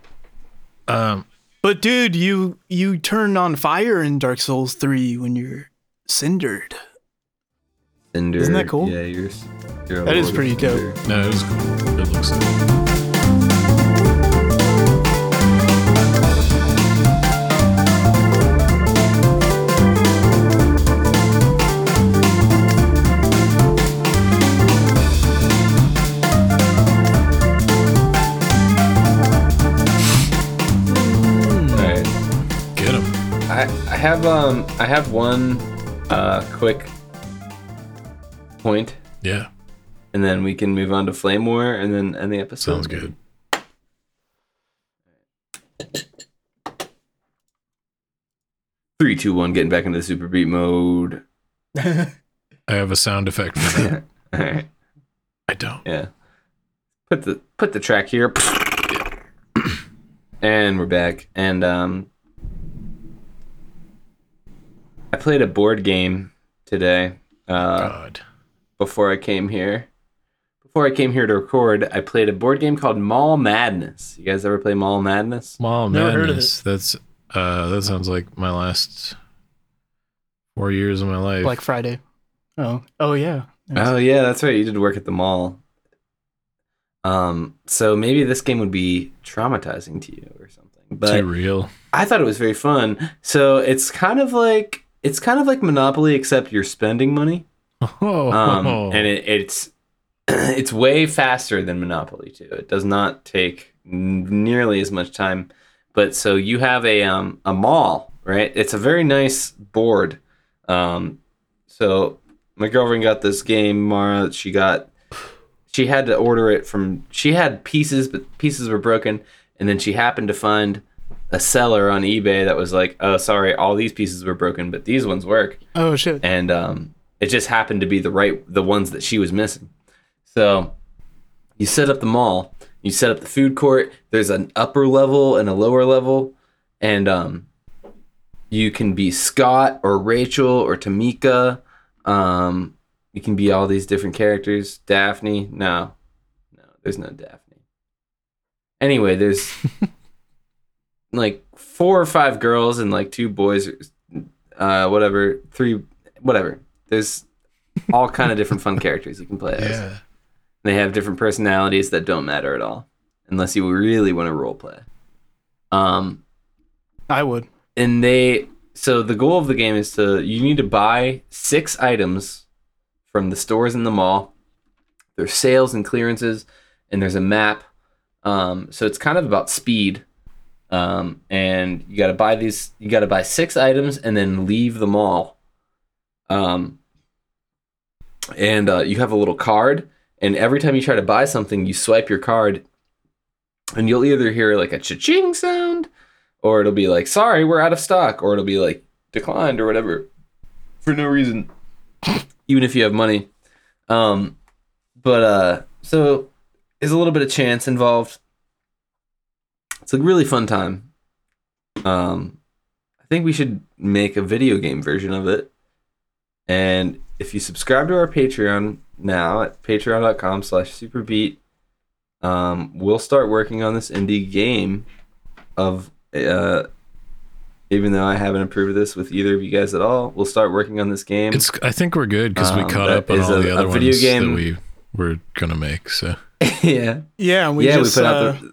C: Um,
A: but dude, you you turn on fire in Dark Souls 3 when you're cindered.
B: Cinder.
A: Isn't that cool?
B: Yeah, you're. you're
A: That is
B: lord of
A: pretty dope.
C: No, it was cool. It looks good.
B: Have um I have one uh quick point,
C: Yeah,
B: and then we can move on to Flame War, and then end the episode.
C: sounds good.
B: Three, two, one. Getting back into the super beat mode.
C: I have a sound effect for that.
B: All right.
C: I don't.
B: Yeah. Put the put the track here. and we're back. And um I played a board game today. Uh
C: God.
B: before I came here. Before I came here to record, I played a board game called Mall Madness. You guys ever play Mall Madness?
C: Mall
A: Never
C: madness. That's uh that sounds like my last four years of my life.
A: Black Friday. Oh, oh yeah.
B: Oh yeah, that's right. You did work at the mall. Um, so maybe this game would be traumatizing to you or something. But
C: Too real.
B: I thought it was very fun. So it's kind of like it's kind of like Monopoly, except you're spending money.
C: Oh,
B: Um, and it, it's it's way faster than Monopoly too. It does not take nearly as much time. But so you have a um a mall, right? It's a very nice board. Um, so my girlfriend got this game, Mara. She got she had to order it from she had pieces, but pieces were broken, and then she happened to find a seller on eBay that was like, "Oh, sorry, all these pieces were broken, but these ones work."
A: Oh shit.
B: and um, it just happened to be the right the ones that she was missing. So you set up the mall, you set up the food court. There's an upper level and a lower level, and um, you can be Scott or Rachel or Tamika. Um, you can be all these different characters. Daphne, no, no, there's no Daphne. Anyway, there's like four or five girls and like two boys, uh, whatever, three, whatever. There's all kind of different fun characters you can play as.
C: yeah.
B: They have different personalities that don't matter at all, unless you really want to role play. Um,
A: I would.
B: and they so the goal of the game is to you need to buy six items from the stores in the mall there's sales and clearances and there's a map um, so it's kind of about speed um, and you got to buy these you got to buy six items and then leave the mall um, and uh, you have a little card and every time you try to buy something you swipe your card and you'll either hear like a cha-ching sound or it'll be like sorry we're out of stock or it'll be like declined or whatever for no reason even if you have money. Um but uh so there's a little bit of chance involved it's a really fun time um i think we should make a video game version of it and if you subscribe to our patreon now at patreon.com slash superbeat um, we'll start working on this indie game of uh, even though I haven't approved this with either of you guys at all, we'll start working on this game.
C: It's. I think we're good because we
B: Um,
C: caught up on all
B: a-
C: the other
B: video
C: ones
B: game-
C: that we were gonna make. So
B: yeah,
A: Yeah, and we
B: yeah,
A: just
B: we put
A: uh,
B: out the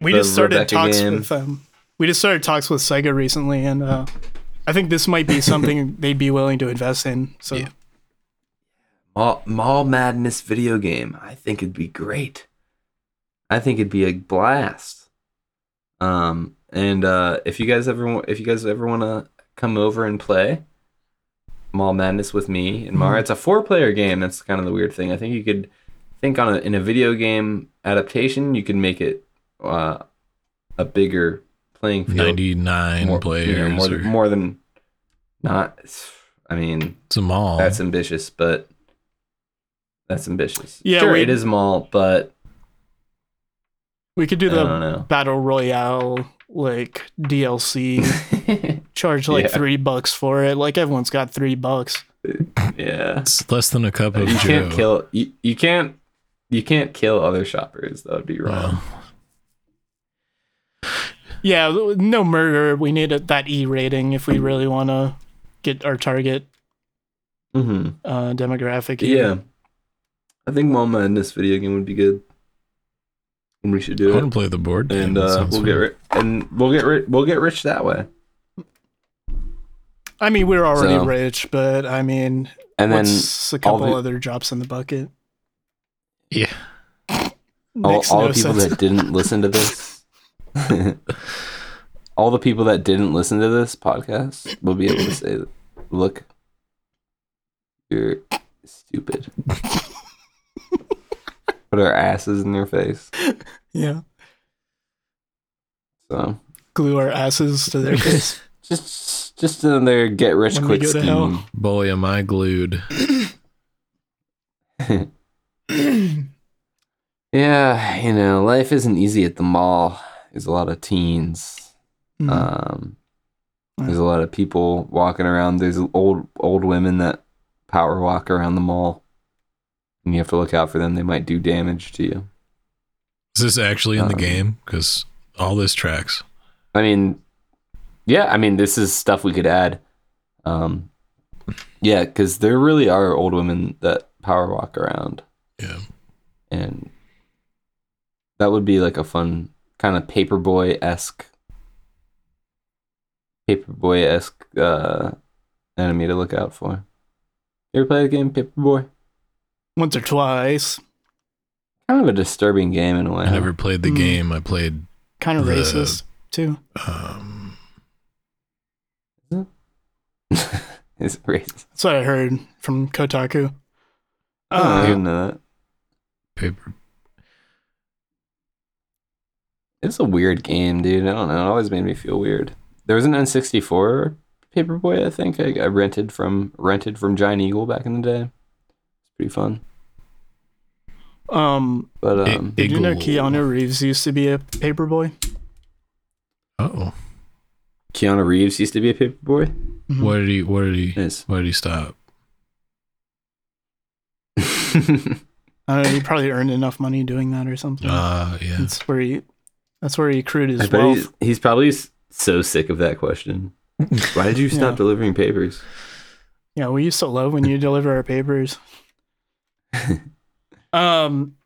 A: we just started
B: Rebecca
A: talks
B: game.
A: with um we just started talks with Sega recently and uh I think this might be something they'd be willing to invest in. So
C: Yeah.
B: Mall, Mall Madness video game. I think it'd be great. I think it'd be a blast. Um, and uh, if you guys ever if you guys ever want to come over and play Mall Madness with me and Mara,
A: Mhm.
B: it's a four player game. That's kind of the weird thing. I think you could think on a, in a video game adaptation, you could make it uh, a bigger playing field.
C: ninety nine
B: more,
C: players.
B: you know, more,
C: or,
B: than, more than not. I mean,
C: it's a mall.
B: that's ambitious, but that's ambitious.
A: Yeah,
B: sure,
A: we-
B: it is mall, but
A: we could do the battle royale like DLC, charge like
B: Yeah.
A: 3 bucks for it. Like everyone's got 3 bucks.
B: yeah,
C: it's less than a cup of
B: you
C: Joe.
B: can't kill you, you can't you can't kill other shoppers. That would be wrong.
C: Well,
A: Yeah, no murder. We need a, that E rating if we really want to get our target
B: hmm
A: uh, demographic. here.
B: Yeah, I think Mama in this video game would be good. And we should do
C: I
B: do
C: want
B: it,
C: to play the board game.
B: and
C: That
B: uh, we'll
C: fun.
B: get ri- and we'll get ri- we'll get rich that way.
A: I mean, we're already
B: So-
A: rich, but I mean,
B: And then
A: a couple
B: the-
A: other drops in the bucket?
C: Yeah.
B: all, all
A: no
B: the people
A: sense.
B: that didn't listen to this all the people that didn't listen to this podcast will be able to say, "Look, you're stupid." Put our asses in their face.
A: Yeah.
B: So
A: Glue our asses to their face.
B: just just another get rich
A: when
B: quick
A: go to hell.
B: scheme.
C: Boy, am I glued.
B: yeah, you know, life isn't easy at the mall. There's a lot of teens.
A: Mm.
B: Um, there's a lot of people walking around. There's old old women that power walk around the mall, and you have to look out for them. They might do damage to you.
C: Is this actually in the
B: Um,
C: game? Because all this tracks.
B: I mean, yeah, I mean, this is stuff we could add. Um, yeah, because there really are old women that power walk around,
C: Yeah.
B: and that would be like a fun kind of paperboy esque, paperboy esque uh, enemy to look out for. You ever play the game Paperboy?
A: Once or twice.
B: Kind of a disturbing game in a way.
C: I never played the
A: Mm.
C: game. I played
A: Kind of
C: The-
A: racist, too.
C: um
B: it's racist.
A: That's what I heard from Kotaku.
B: Oh, I
A: Uh,
B: didn't know that.
C: paper.
B: It's a weird game, dude. I don't know. It always made me feel weird. There was an N64 Paperboy, I think I, I rented from rented from Giant Eagle back in the day. It's pretty fun.
A: um,
B: But
C: It-
B: um,
A: did you know Keanu Reeves used to be a paperboy?
C: Oh,
B: Keanu Reeves used to be a Paperboy.
A: Mhm.
C: what did he? What did he?
B: Nice.
C: Why did he stop?
A: I don't know, he probably earned enough money doing that or something.
C: Uh yeah.
A: That's where he. That's where he accrued his
B: I bet
A: wealth.
B: he's, he's probably so sick of that question. Why did you stop
A: Yeah.
B: delivering papers?
A: Yeah, we used to love when you deliver our papers. um,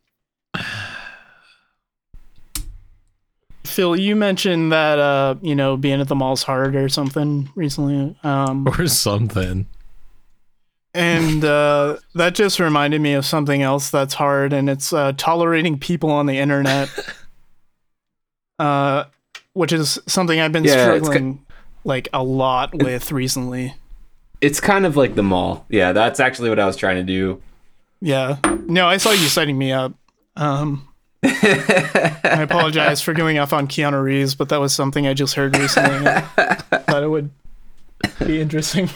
A: Phil, you mentioned that uh, you know, being at the mall's hard or something recently. Um,
C: or something.
A: and uh, that just reminded me of something else that's hard, and it's uh, tolerating people on the internet. Uh, which is something I've been
B: Yeah, it's
A: struggling like a lot with recently.
B: It's kind of like the mall. Yeah, that's actually what I was trying to do.
A: Yeah. No, I saw you setting me up. Um, I apologize for going off on Keanu Reeves, but that was something I just heard recently. I thought it would be interesting.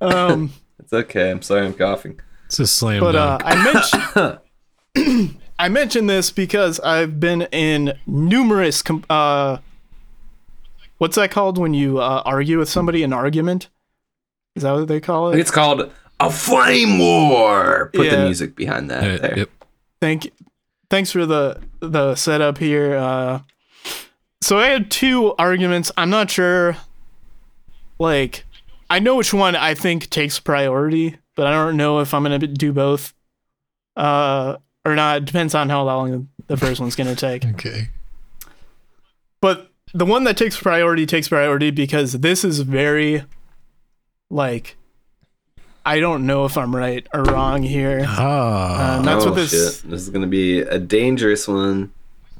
A: Um,
B: It's okay. I'm sorry I'm coughing.
C: It's a slam
A: but uh,
C: dunk.
A: I mentioned I mention this because I've been in numerous. Com- uh, what's that called when you uh, argue with somebody? An argument? Is that what they call it?
B: It's called a flame war. Put the music behind that. There.
C: yep.
A: Thank thanks for the the setup here. Uh so I had two arguments. I'm not sure like I know which one I think takes priority, but I don't know if I'm going to do both. Uh or not. It depends on how long the first one's going to take.
C: Okay.
A: But the one that takes priority takes priority because this is very like I don't know if I'm right or wrong here.
C: Ah.
A: Um, that's
B: oh,
A: what this-
B: shit. This is gonna be a dangerous one.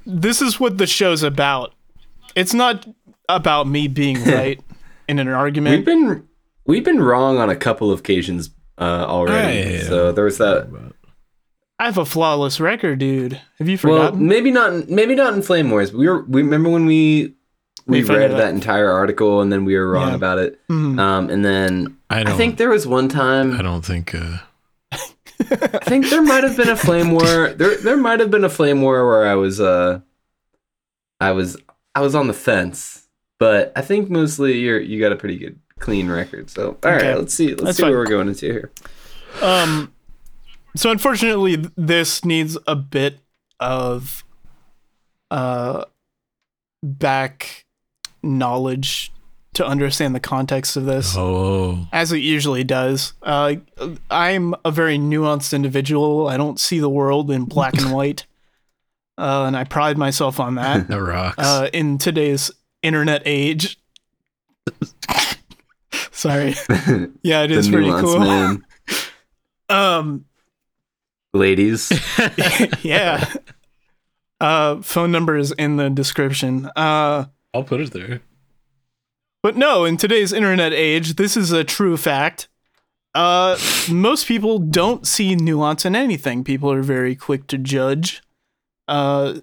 A: this is what the show's about. It's not about me being right in an argument.
B: We've
A: argument.
B: been we've been wrong on a couple of occasions uh, already.
C: Hey.
B: So there was that.
A: I have a flawless record, dude. Have you forgotten?
B: Well, maybe not. in- Maybe not in Flame Wars. We were. We remember when we we
A: We
B: read that entire article and then we were wrong
A: Yeah.
B: about it.
A: Mhm.
B: Um, and then
C: I
B: I, think there was one time.
C: I don't think uh
B: I think there might have been a flame war. There there might have been a flame war where I was uh I was I was on the fence. But I think mostly you're you got a pretty good clean record. So all right,
A: Okay.
B: let's see let's
A: That's
B: see
A: fine.
B: where we're going into here.
A: Um, so unfortunately, this needs a bit of uh back knowledge to understand the context of this.
C: oh
A: as it usually does. Uh, I'm a very nuanced individual. I don't see the world in black and white, uh, and I pride myself on that.
C: that rocks.
A: Uh, in today's internet age. Sorry. Yeah, it is pretty cool. Um,
B: Ladies.
A: yeah. Uh, phone number is in the description. Uh,
C: I'll put it there.
A: But no, in today's internet age, this is a true fact. Uh, most people don't see nuance in anything. People are very quick to judge, uh,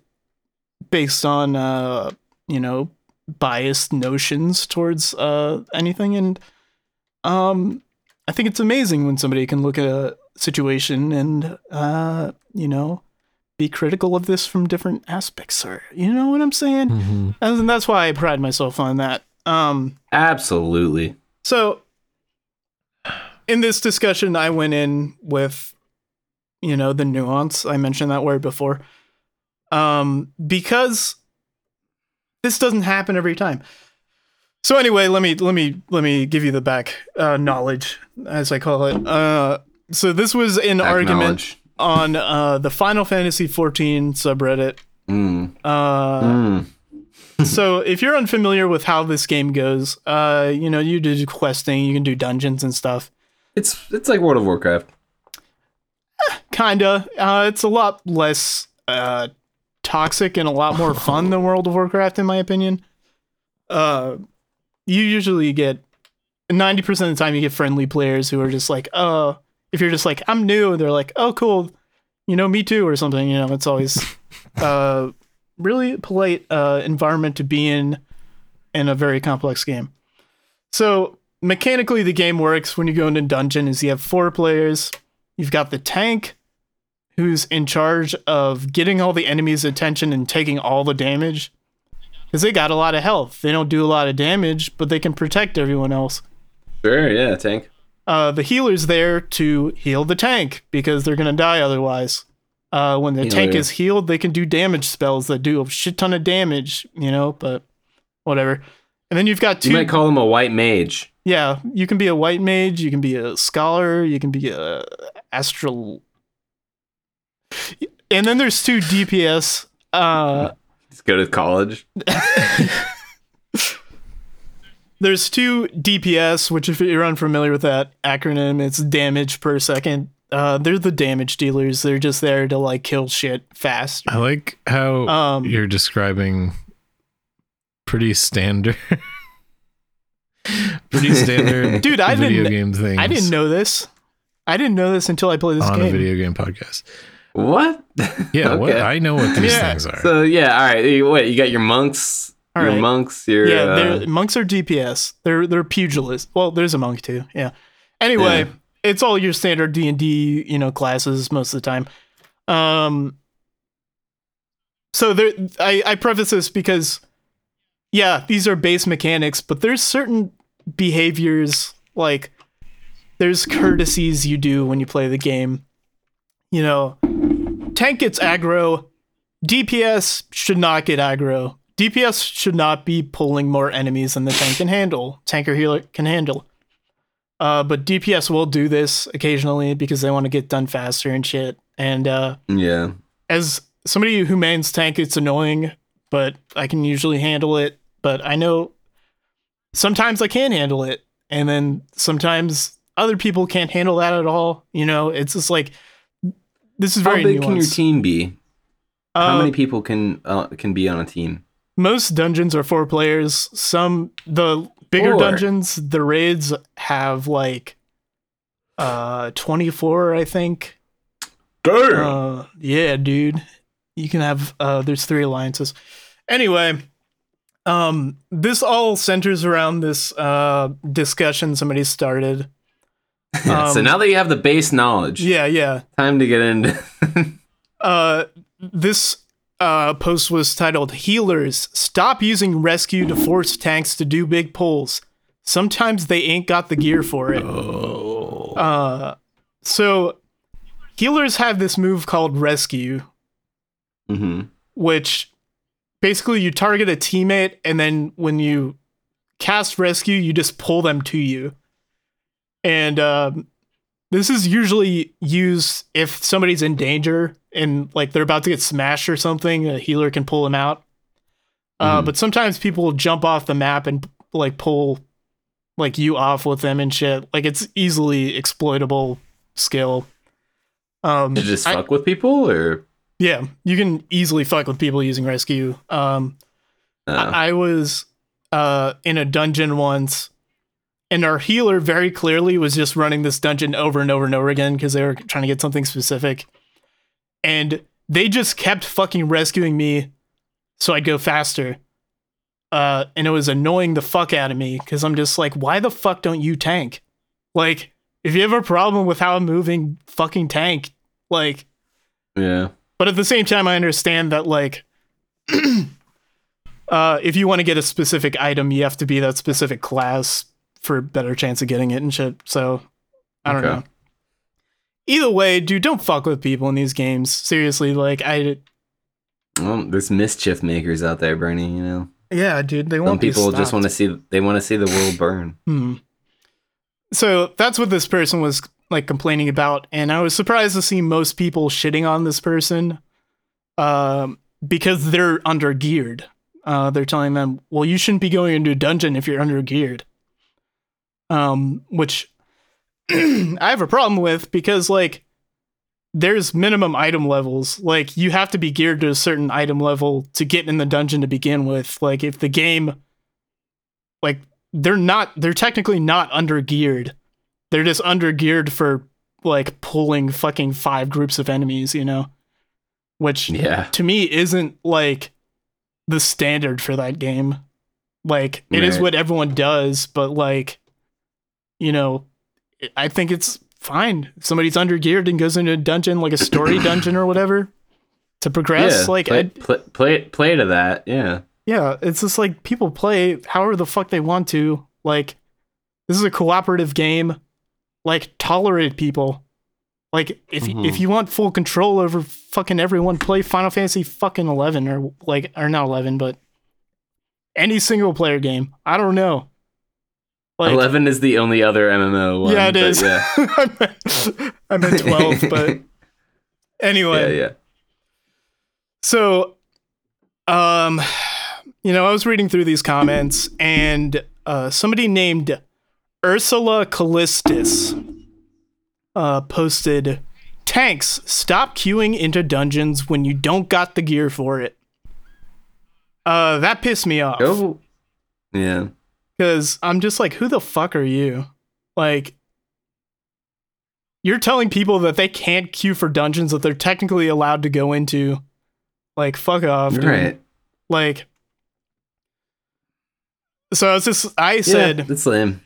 A: based on uh, you know, biased notions towards uh anything, and um, I think it's amazing when somebody can look at a situation and uh, you know, be critical of this from different aspects. Or you know what I'm saying?
C: Mm-hmm.
A: And that's why I pride myself on that. Um,
B: Absolutely.
A: so in this discussion, I went in with, you know, the nuance. I mentioned that word before. Um, because this doesn't happen every time. So anyway, let me let me let me give you the back uh, knowledge, as I call it. Uh, so this was an argument on uh, the Final Fantasy XIV subreddit.
B: Mm.
A: Uh,
B: Mm.
A: so if you're unfamiliar with how this game goes, uh, you know, you do questing, you can do dungeons and stuff.
B: It's it's like World of Warcraft.
A: Kinda. Uh, it's a lot less uh, toxic and a lot more fun than World of Warcraft, in my opinion. Uh, you usually get ninety percent of the time you get friendly players who are just like, uh, if you're just like, I'm new, and they're like, oh, cool, you know, me too, or something. You know, it's always uh, really polite uh, environment to be in in a very complex game. So mechanically, the game works when you go into dungeon. Is you have four players. You've got the tank, who's in charge of getting all the enemies' attention and taking all the damage. Because they got a lot of health. They don't do a lot of damage, but they can protect everyone else.
B: Sure, yeah, tank.
A: Uh, the healer's there to heal the tank because they're going to die otherwise. Uh, when the tank is healed, they can do damage spells that do a shit ton of damage, you know, but whatever. And then you've got two.
B: You might call him a white mage.
A: Yeah, you can be a white mage, you can be a scholar, you can be a astral. And then there's two DPS. Uh,
B: Let's go to college.
A: there's two DPS, which if you're unfamiliar with that acronym, it's damage per second. Uh, they're the damage dealers. They're just there to like kill shit fast.
C: I like how
A: Um,
C: you're describing pretty standard, pretty standard,
A: Dude, I
C: video
A: didn't-
C: game things.
A: I didn't know this. I didn't know this until I played this
C: on a video game podcast.
B: What?
C: Yeah, what I know what these
A: Yeah.
C: things are.
B: So yeah, all right. wait you got? Your monks.
A: All
B: your
A: right.
B: monks. Your
A: yeah,
B: uh,
A: monks are DPS. They're they're pugilists. Well, there's a monk too. Yeah. Anyway,
B: Yeah.
A: it's all your standard D and D, you know, classes most of the time. Um. So there, I I preface this because, yeah, these are base mechanics, but there's certain behaviors like there's courtesies you do when you play the game. You know, tank gets aggro. DPS should not get aggro. DPS should not be pulling more enemies than the tank can handle. Tanker healer can handle. Uh, but DPS will do this occasionally because they want to get done faster and shit. And uh,
B: yeah.
A: as somebody who mains tank, it's annoying, but I can usually handle it. But I know sometimes I can handle it, and then sometimes other people can't handle that at all. You know, it's just like this is very.
B: How big can your team be? How
A: Uh,
B: many people can uh, can be on a team?
A: Most dungeons are four players. Some the bigger dungeons, the raids have like uh 24, I think. Uh, yeah, dude. You can have uh there's three alliances. Anyway, um this all centers around this uh discussion somebody started.
B: so
A: um,
B: now that you have the base knowledge,
A: Yeah, yeah.
B: time to get into.
A: Uh this uh post was titled Healers Stop using rescue to force tanks to do big pulls. Sometimes they ain't got the gear for it.
B: oh.
A: Uh so healers have this move called rescue
B: hmm
A: which basically you target a teammate and then when you cast rescue you just pull them to you and um, this is usually used if somebody's in danger and like they're about to get smashed or something a healer can pull them out. Uh,
B: Mhm.
A: but sometimes people jump off the map and like pull like you off with them and shit. Like it's easily exploitable skill. Um
B: To just
A: I-
B: fuck with people, or?
A: Yeah, you can easily fuck with people using rescue. Um,
B: uh,
A: I, I was uh, in a dungeon once, and our healer very clearly was just running this dungeon over and over and over again because they were trying to get something specific, and they just kept fucking rescuing me, so I'd go faster. Uh, and it was annoying the fuck out of me because I'm just like, why the fuck don't you tank? Like, if you have a problem with how I'm moving, fucking tank. Like,
B: Yeah.
A: but at the same time, I understand that like, uh, if you want to get a specific item, you have to be that specific class for a better chance of getting it and shit. So I don't
B: Okay.
A: know. Either way, dude, don't fuck with people in these games. Seriously, like I,
B: Well, there's mischief makers out there, Bernie. You know,
A: yeah, dude, they
B: want
A: some
B: people just want to see they want to see the world burn.
A: Hmm. So that's what this person was like complaining about, and I was surprised to see most people shitting on this person, um, because they're under geared. Uh, they're telling them, "Well, you shouldn't be going into a dungeon if you're under geared." Um, which I have a problem with because like there's minimum item levels. Like you have to be geared to a certain item level to get in the dungeon to begin with. Like if the game like they're not they're technically not under geared. They're just under geared for like pulling fucking five groups of enemies, you know? Which
B: Yeah.
A: to me isn't like the standard for that game. Like it is
B: Right.
A: what everyone does, but like you know, I think it's fine. If somebody's under geared and goes into a dungeon like a story dungeon or whatever to progress,
B: yeah.
A: like
B: play, play, play play to that. Yeah.
A: yeah, it's just like people play however the fuck they want to. Like, this is a cooperative game. Like, tolerate people. Like, if
B: Mhm.
A: if you want full control over fucking everyone, play Final Fantasy fucking eleven or like or not eleven, but any single player game. I don't know. Like,
B: Eleven is the only other MMO one.
A: yeah, it is.
B: Yeah.
A: I, meant, I meant twelve, but anyway.
B: yeah, yeah.
A: So, um, you know, I was reading through these comments, and uh, somebody named Ursula Callistus uh, posted, "Tanks, stop queuing into dungeons when you don't got the gear for it." Uh, that pissed me off
B: Go. Yeah.
A: Because I'm just like, who the fuck are you? Like, you're telling people that they can't queue for dungeons that they're technically allowed to go into. Like, fuck off, dude.
B: Right.
A: Like, so it's just, I said,
B: yeah, that's lame.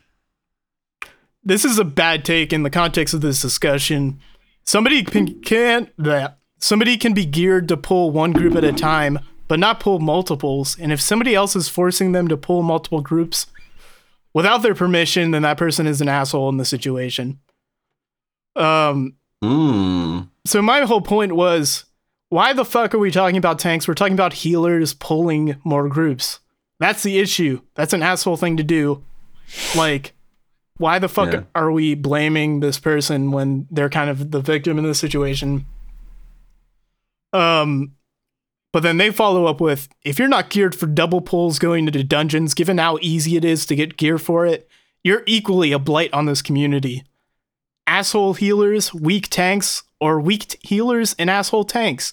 A: this is a bad take in the context of this discussion. Somebody can, can't that somebody can be geared to pull one group at a time, but not pull multiples. And if somebody else is forcing them to pull multiple groups without their permission, then that person is an asshole in the situation. Um.
B: Hmm.
A: So my whole point was, why the fuck are we talking about tanks? We're talking about healers pulling more groups. That's the issue. That's an asshole thing to do. Like, why the fuck
B: Yeah.
A: are we blaming this person when they're kind of the victim in this situation? Um, but then they follow up with, if you're not geared for double pulls going into dungeons, given how easy it is to get gear for it, you're equally a blight on this community asshole healers, weak tanks, or weak t- healers and asshole tanks.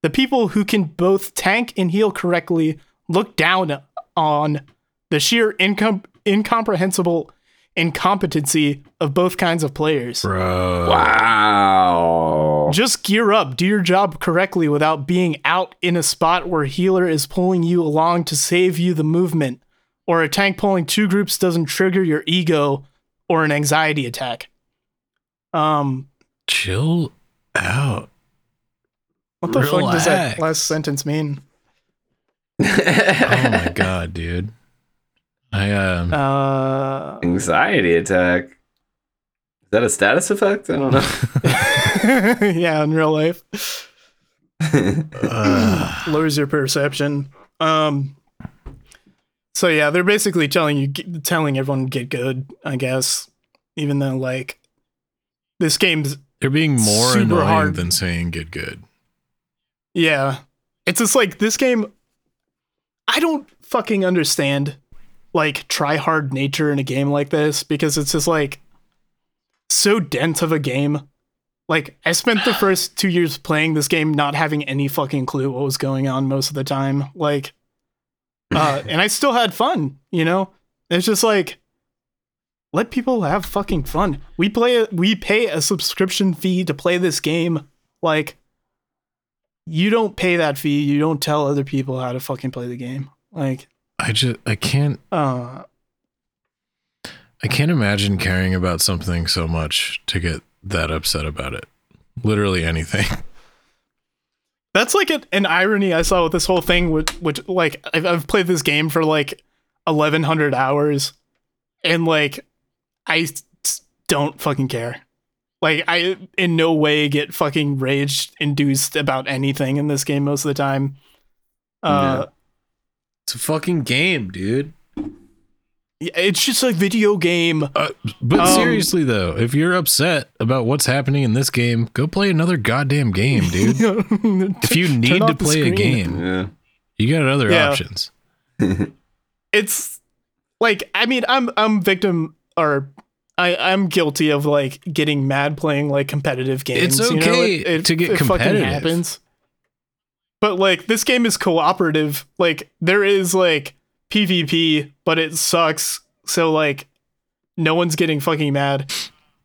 A: The people who can both tank and heal correctly look down on the sheer incom- incomprehensible incompetency of both kinds of players.
C: Bro.
B: Wow.
A: Just gear up, do your job correctly without being out in a spot where healer is pulling you along to save you the movement, or a tank pulling two groups doesn't trigger your ego or an anxiety attack. Um,
C: Chill out.
A: What the fuck does that last sentence mean?
C: Oh my god, dude. I um
A: Uh,
B: Anxiety attack. Is that a status effect? I don't know.
A: yeah, in real life,
C: uh,
A: lowers your perception. Um, so yeah, they're basically telling you, telling everyone get good. I guess, even though like this game's
C: they're being more annoying
A: hard.
C: than saying get good.
A: yeah, it's just like this game. I don't fucking understand like try hard nature in a game like this because it's just like so dense of a game. Like I spent the first 2 years playing this game not having any fucking clue what was going on most of the time. Like uh, and I still had fun. You know, it's just like let people have fucking fun. We play we pay a subscription fee to play this game. Like you don't pay that fee. You don't tell other people how to fucking play the game. Like
C: I just I can't
A: uh
C: I can't imagine caring about something so much to get that upset about it. Literally anything.
A: That's like an, an irony I saw with this whole thing, which, which like I've, I've played this game for like eleven hundred hours, and like I don't fucking care. Like I in no way get fucking rage induced about anything in this game most of the time. Uh,
C: It's a fucking game, dude.
A: yeah, it's just a video game.
C: Uh, but
A: Um,
C: seriously though, if you're upset about what's happening in this game, go play another goddamn game, dude. if you need to play a game,
B: Yeah.
C: you got other
A: Yeah.
C: options.
A: it's like I mean I'm I'm victim or I I'm guilty of like getting mad playing like competitive games.
C: It's
A: you know?
C: okay to get
A: fucking
C: competitive.
A: happens. But like this game is cooperative. Like there is like PvP, but it sucks. So like no one's getting fucking mad.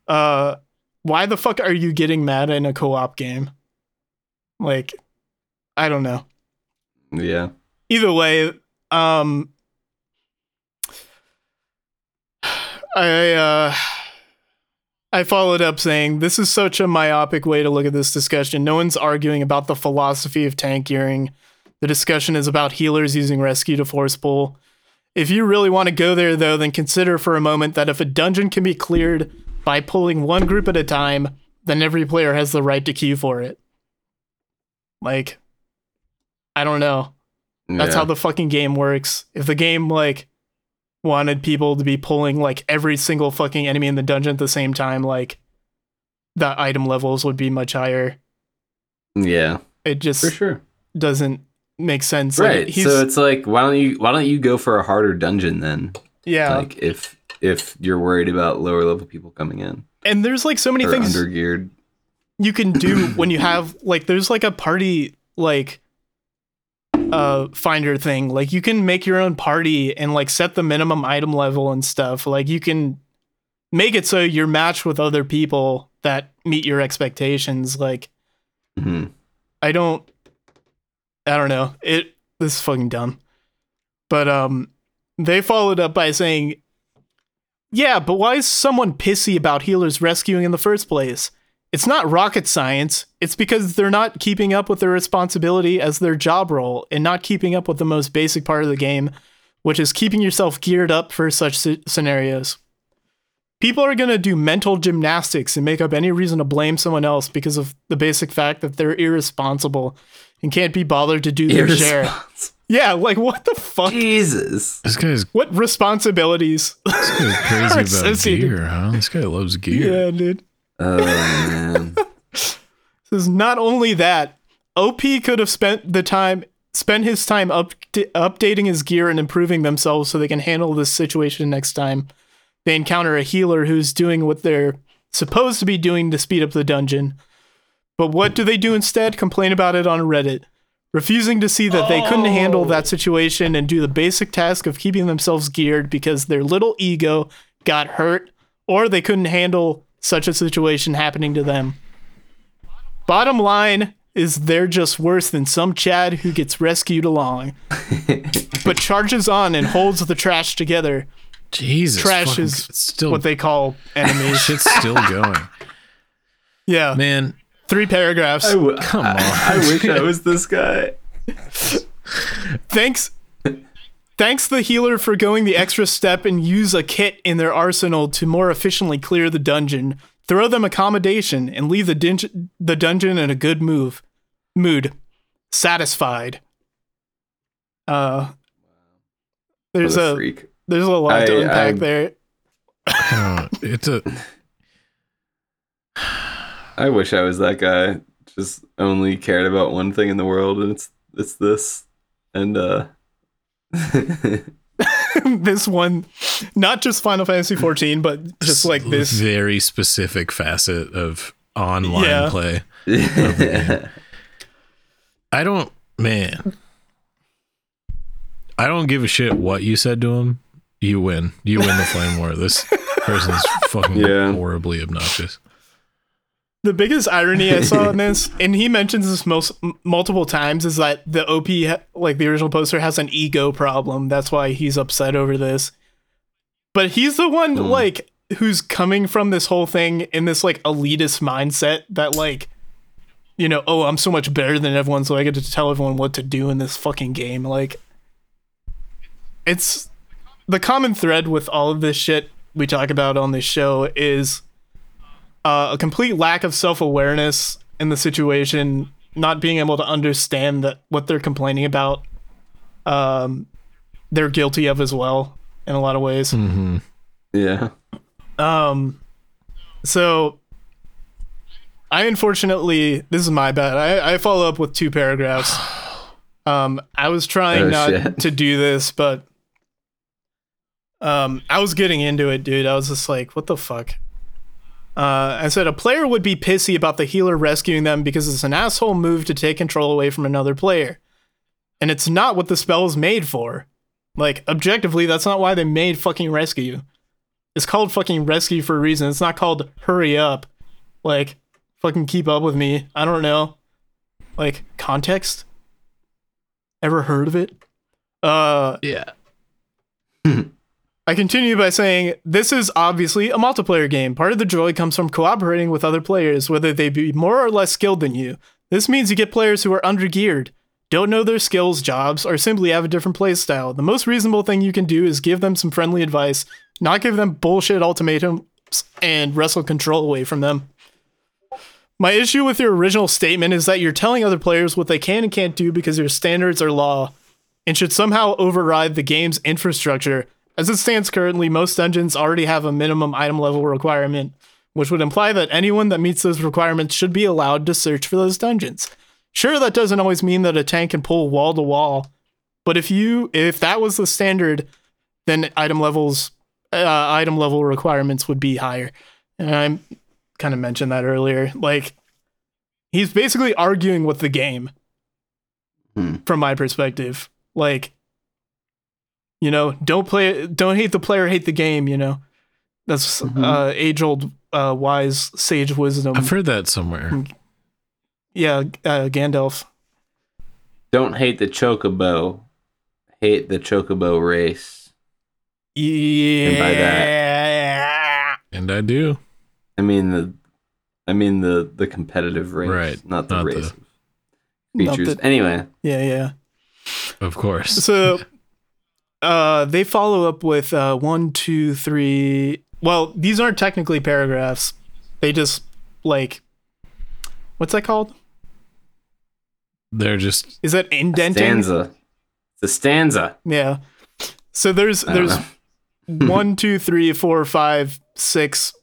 A: Uh why the fuck are you getting mad in a co-op game? Like I don't know
B: Yeah.
A: either way, um, I uh, I followed up saying this is such a myopic way to look at this discussion. No one's arguing about the philosophy of tank gearing. The discussion is about healers using rescue to force pull. If you really want to go there, though, then consider for a moment that if a dungeon can be cleared by pulling one group at a time, then every player has the right to queue for it. Like, I don't know. That's
B: yeah.
A: how the fucking game works. If the game like wanted people to be pulling like every single fucking enemy in the dungeon at the same time, like the item levels would be much higher.
B: Yeah.
A: It just
B: For sure.
A: doesn't make sense.
B: Right.
A: he's,
B: So it's like why don't you why don't you go for a harder dungeon then?
A: yeah.
B: Like if if you're worried about lower level people coming in
A: and there's like so many
B: or
A: things
B: under geared.
A: you can do when you have like there's like a party like uh finder thing. Like you can make your own party and like set the minimum item level and stuff. Like you can make it so you're matched with other people that meet your expectations. Like
B: hmm
A: i don't i don't know. It this is fucking dumb. But um they followed up by saying yeah but why is someone pissy about healers rescuing in the first place it's not rocket science. It's because they're not keeping up with their responsibility as their job role and not keeping up with the most basic part of the game, which is keeping yourself geared up for such sce- scenarios. People are going to do mental gymnastics and make up any reason to blame someone else because of the basic fact that they're irresponsible and can't be bothered to do their share. Yeah, like what the fuck?
B: Jesus.
C: This guy's,
A: What responsibilities?
C: this guy's crazy
A: Are
C: about
A: associated-
C: gear, huh? This guy loves gear.
A: yeah, dude.
B: Oh man.
A: This is not only that. OP could have spent the time spent his time up updating his gear and improving themselves so they can handle this situation next time they encounter a healer who's doing what they're supposed to be doing to speed up the dungeon. But what do they do instead? Complain about it on Reddit, refusing to see that they couldn't handle that oh. situation and do the basic task of keeping themselves geared because their little ego got hurt or they couldn't handle such a situation happening to them. Bottom line is they're just worse than some Chad who gets rescued along, but charges on and holds the trash together.
C: Jesus.
A: Trash
C: fucking-
A: is
C: still,
A: What they call enemies.
C: shit's still going.
A: yeah,
C: Man,
A: three paragraphs.
B: I w-
C: Come
B: I-
C: on.
B: I, wish I was this guy.
A: Thanks. Thanks the healer for going the extra step and use a kit in their arsenal to more efficiently clear the dungeon. Throw them a commendation and leave the, din- the dungeon in a good move. Mood. Satisfied. Uh there's
B: a
A: a
B: freak.
A: there's a lot to unpack
B: I'm-
A: there.
C: uh, it's a,
B: I wish I was that guy. Just only cared about one thing in the world, and it's it's this. And uh,
A: this one not just Final Fantasy 14, but just like this
C: very specific facet of online
A: Yeah.
C: play.
B: yeah.
C: I don't, man. I don't give a shit what you said to him. You win. You win the flame war. This person's fucking
B: Yeah.
C: horribly obnoxious.
A: The biggest irony I saw in this, and he mentions this most m- multiple times, is that the OP, ha- like the original poster, has an ego problem. That's why he's upset over this. But he's the one
B: Hmm.
A: like who's coming from this whole thing in this like elitist mindset that like, you know, oh, I'm so much better than everyone, so I get to tell everyone what to do in this fucking game. Like, it's the common thread with all of this shit we talk about on this show is uh, a complete lack of self-awareness in the situation not being able to understand that what they're complaining about um, they're guilty of as well in a lot of ways
C: Mm-hmm.
B: Yeah.
A: um, so I unfortunately, this is my bad. I, I follow up with two paragraphs. Um, I was trying
B: Oh,
A: not
B: shit.
A: to do this, but um, I was getting into it, dude. I was just like, what the fuck? Uh, I said a player would be pissy about the healer rescuing them because it's an asshole move to take control away from another player. And it's not what the spell is made for. Like, objectively, that's not why they made fucking rescue. It's called fucking rescue for a reason. It's not called hurry up. Like, fucking keep up with me. I don't know. Like, context? Ever heard of it? Uh,
C: Yeah.
A: I continue by saying this is obviously a multiplayer game. Part of the joy comes from cooperating with other players, whether they be more or less skilled than you. This means you get players who are undergeared, don't know their skills, jobs, or simply have a different playstyle. The most reasonable thing you can do is give them some friendly advice, not give them bullshit ultimatums and wrestle control away from them. My issue with your original statement is that you're telling other players what they can and can't do because your standards are law and should somehow override the game's infrastructure. As it stands currently, most dungeons already have a minimum item level requirement, which would imply that anyone that meets those requirements should be allowed to search for those dungeons. Sure, that doesn't always mean that a tank can pull wall to wall, but if you if that was the standard, then item levels uh, item level requirements would be higher. And I kind of mentioned that earlier. Like he's basically arguing with the game
B: Hmm.
A: from my perspective. Like you know, don't play don't hate the player, hate the game, you know. That's
B: Mhm.
A: uh age old uh wise sage wisdom.
C: I've heard that somewhere.
A: yeah, uh, Gandalf.
B: Don't hate the chocobo. Hate the chocobo race.
A: Yeah.
B: by
C: And I do.
B: I mean the I mean the the competitive race,
C: Right,
B: not the
C: not
B: race
C: the-
B: of
A: Not the-
B: anyway,
A: Yeah, yeah.
C: Of course.
A: So uh they follow up with uh one, two, three well, these aren't technically paragraphs. They just like what's that called?
C: They're just
A: Is that indenting?
B: stanza. It's a stanza.
A: Yeah. So there's there's one, two, three, four, five, six,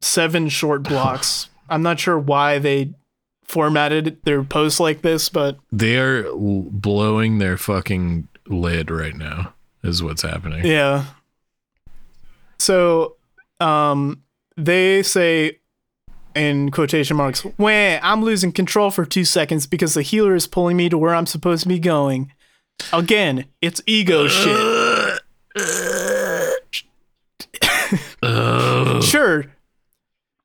A: seven short blocks. I'm not sure why they formatted their posts like this, but
C: they are l- blowing their fucking lid right now. Is what's happening.
A: yeah. So um they say in quotation marks, Wah, I'm losing control for two seconds because the healer is pulling me to where I'm supposed to be going. Again, it's ego shit.
C: Ugh.
A: Sure.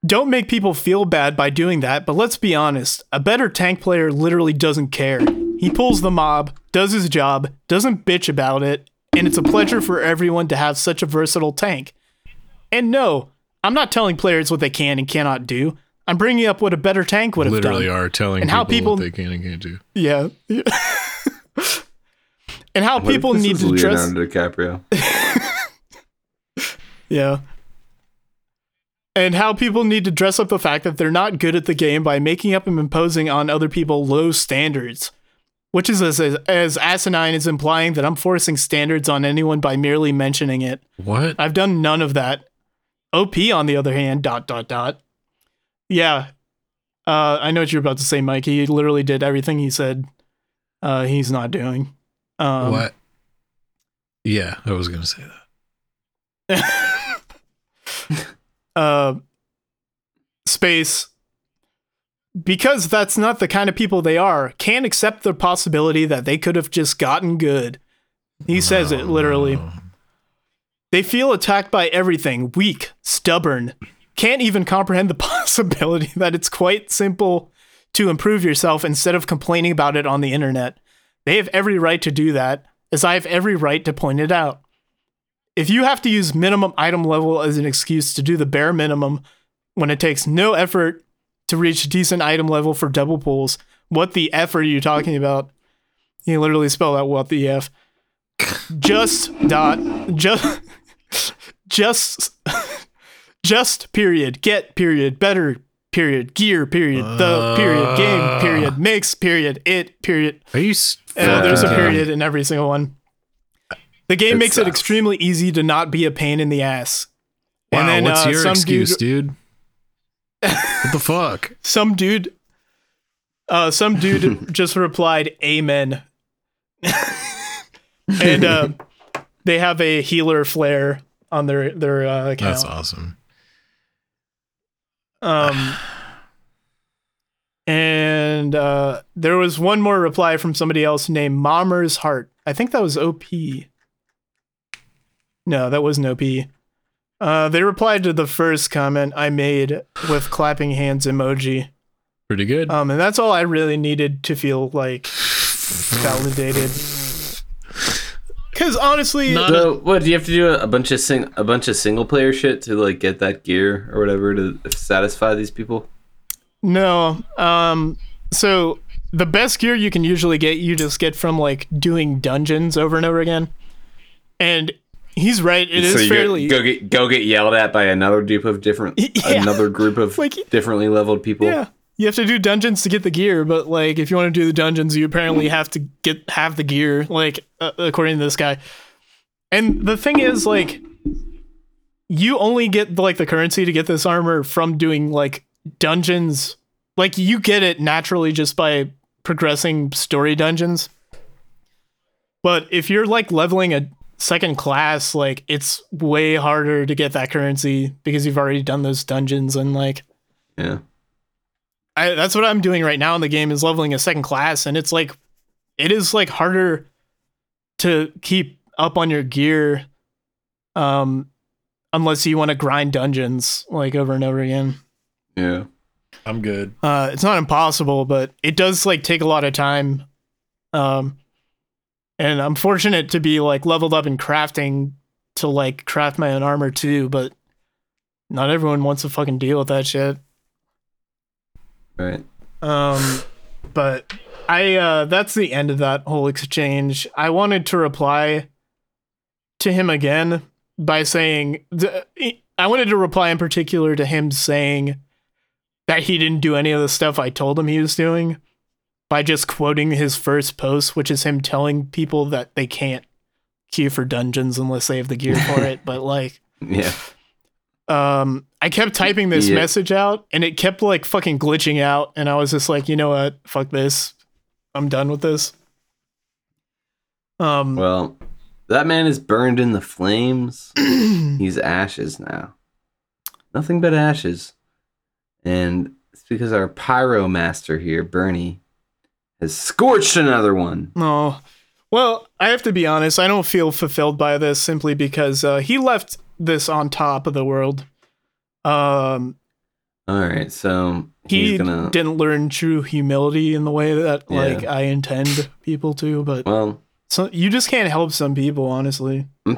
A: Don't make people feel bad by doing that, but let's be honest. A better tank player literally doesn't care. He pulls the mob, does his job, doesn't bitch about it, and it's a pleasure for everyone to have such a versatile tank. And no, I'm not telling players what they can and cannot do. I'm bringing up what a better tank would have
C: Literally
A: done.
C: are telling
A: And
C: people,
A: how people-
C: what they can and can't do.
A: Yeah. and how
B: What
A: people need
B: was
A: to dress.
B: Leonardo DiCaprio.
A: Yeah. And how people need to dress up the fact that they're not good at the game by making up and imposing on other people low standards. Which is as, as asinine as implying that I'm forcing standards on anyone by merely mentioning it.
C: What?
A: I've done none of that. OP, on the other hand, dot, dot, dot. Yeah. Uh, I know what you're about to say, Mike. He literally did everything he said uh, he's not doing. Um,
C: what? Yeah, I was gonna say that.
A: uh, space because that's not the kind of people they are can't accept the possibility that they could have just gotten good He says it literally.
C: Oh,
A: They feel attacked by everything, weak, stubborn, can't even comprehend the possibility that it's quite simple to improve yourself instead of complaining about it on the internet. They have every right to do that, as I have every right to point it out. If you have to use minimum item level as an excuse to do the bare minimum when it takes no effort to reach decent item level for double pulls, what the F are you talking about? You literally spell out what the F. Just dot just just just period get period better period gear period the period game period mix period it period
C: Are you?
A: uh, there's a period in every single one the game
B: It
A: makes it extremely easy to not be a pain in the ass
C: Wow,
A: and then
C: what's
A: uh,
C: your
A: some
C: excuse,
A: dude
C: dude? What the fuck?
A: some dude uh some dude just replied amen and uh they have a healer flare on their their uh, account
C: That's awesome.
A: Um, and uh, there was one more reply from somebody else named Mommer's Heart. I think that was OP. No, that wasn't OP. Uh, they replied to the first comment I made with clapping hands emoji.
C: Pretty good.
A: Um, and that's all I really needed to feel like validated. Because honestly,
C: Not-
B: So what do you have to do a, a bunch of sing a bunch of single player shit to like get that gear or whatever to satisfy these people?
A: No. Um so the best gear you can usually get you just get from like doing dungeons over and over again. And he's right, it is
B: so you
A: fairly
B: go, go get go get yelled at by another group of different
A: Yeah.
B: another group of
A: Like-
B: differently leveled people.
A: Yeah. You have to do dungeons to get the gear, but like if you want to do the dungeons, you apparently have to get have the gear like uh, according to this guy. And the thing is like you only get like the currency to get this armor from doing like dungeons. Like you get it naturally just by progressing story dungeons. But if you're like leveling a second class, like it's way harder to get that currency because you've already done those dungeons and like
B: Yeah.
A: I, that's what I'm doing right now in the game is leveling a second class, and it's like it is like harder to keep up on your gear, um, unless you want to grind dungeons like over and over again.
B: Yeah.
C: I'm good.
A: Uh, it's not impossible, but it does like take a lot of time. Um, and I'm fortunate to be like leveled up in crafting to like craft my own armor too, but not everyone wants to fucking deal with that shit.
B: Right.
A: Um, but I uh, that's the end of that whole exchange. I wanted to reply to him again by saying th- I wanted to reply in particular to him saying that he didn't do any of the stuff I told him he was doing by just quoting his first post, which is him telling people that they can't queue for dungeons unless they have the gear for it. But like,
B: Yeah.
A: um I kept typing this
B: Yeah.
A: message out and it kept like fucking glitching out and I was just like, you know what? Fuck this. I'm done with this. Um
B: Well, that man is burned in the flames. He's ashes now. Nothing but ashes. And it's because our pyro master here, Bernie, has scorched another one.
A: no. Well, I have to be honest, I don't feel fulfilled by this simply because uh, he left this on top of the world. Um
B: All right, so
A: he
B: gonna.
A: didn't learn true humility in the way that
B: Yeah.
A: like I intend people to, but
B: well,
A: so you just can't help some people, honestly.
B: I'm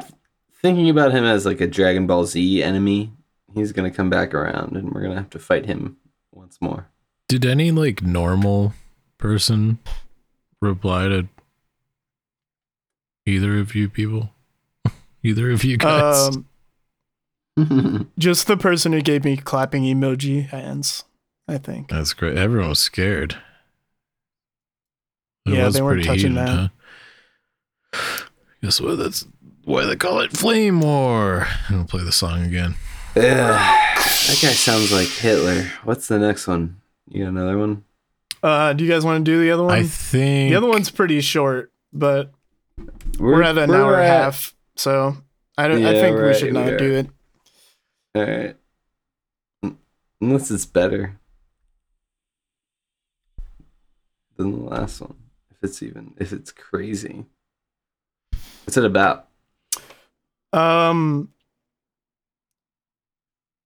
B: thinking about him as like a Dragon Ball Z enemy. He's gonna come back around, and we're gonna have to fight him once more.
C: Did any like normal person reply to either of you people? either of you guys?
A: Um Just the person who gave me clapping emoji hands, I think.
C: That's great. Everyone was scared. It
A: Yeah,
C: was
A: they weren't
C: pretty
A: touching
C: heated,
A: that.
C: Huh? Guess what? That's why they call it Flame War. I'll play the song again.
B: Ugh, that guy sounds like Hitler. What's the next one? You got another one?
A: Uh, do you guys want to do the other one?
C: I think
A: the other one's pretty short, but we're, at an
B: we're
A: hour and a half, so I don't. I think we
B: we're
A: should not
B: we
A: do it.
B: All right. Unless it's better than the last one. If it's even, if it's crazy. What's it about?
A: Um,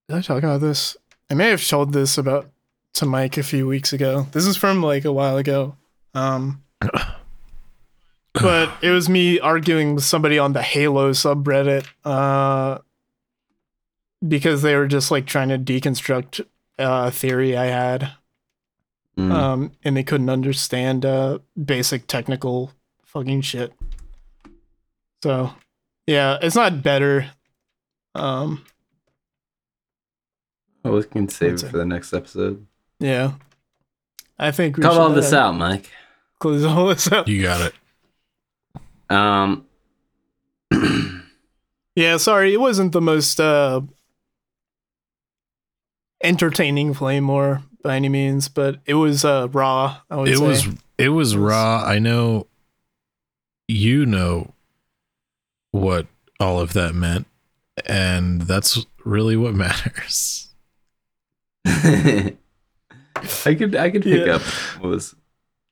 A: did I talk about this? I may have told this about to Mike a few weeks ago. This is from like a while ago. Um, but it was me arguing with somebody on the Halo subreddit. Uh, because they were just like trying to deconstruct uh, a theory I had.
B: Mm.
A: Um, and they couldn't understand uh basic technical fucking shit. So, yeah, it's not better. Um,
B: oh, we can save it. for the next episode.
A: Yeah, I think we
B: Cut
A: should,
B: all this out, Mike.
A: Close all this out.
C: You got it.
B: Um.
A: Yeah, sorry, it wasn't the most uh entertaining flame war by any means, but it was uh raw. I would
C: It
A: say.
C: was it was raw. I know you know what all of that meant, and that's really what matters.
B: I could I could pick
A: Yeah.
B: up what was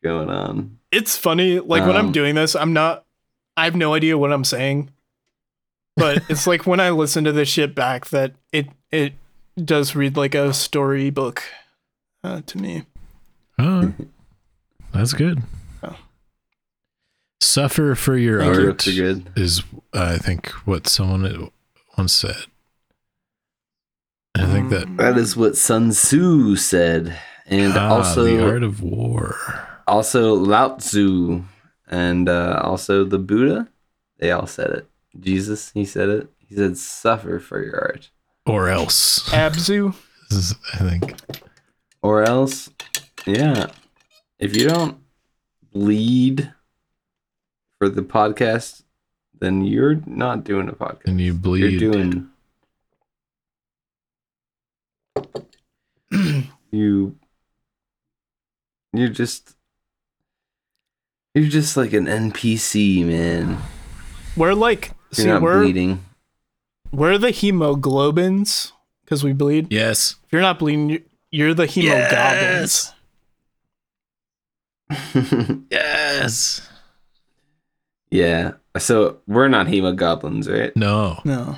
B: going on.
A: it's funny like when i'm
B: Um,
A: doing this i'm not i have no idea what i'm saying but it's like when i listen to this shit back that it it does read like a storybook uh, to me
C: Oh, that's good.
A: Oh.
C: Suffer for your
A: Thank
C: art
B: Jokes are good.
C: is, I think, what someone once said. I think that
A: Um,
B: That is what Sun Tzu said, and
C: ah,
B: also
C: the art of war.
B: also Lao Tzu, and uh, also the Buddha. They all said it. Jesus, he said it. He said, "Suffer for your art,
C: or else.
A: abzu
C: This is, I think.
B: or else, yeah, if you don't bleed for the podcast, then you're not doing a podcast.
C: And you bleed.
B: You're doing you. You're just. You're just like an NPC, man.
A: we're like
B: You're
A: see
B: not
A: we're
B: bleeding.
A: we're the hemoglobins because we bleed
C: yes.
A: if you're not bleeding you- you're the hemogoblins
C: Yes. yes.
B: yeah. So we're not hemogoblins, right?
C: No.
A: no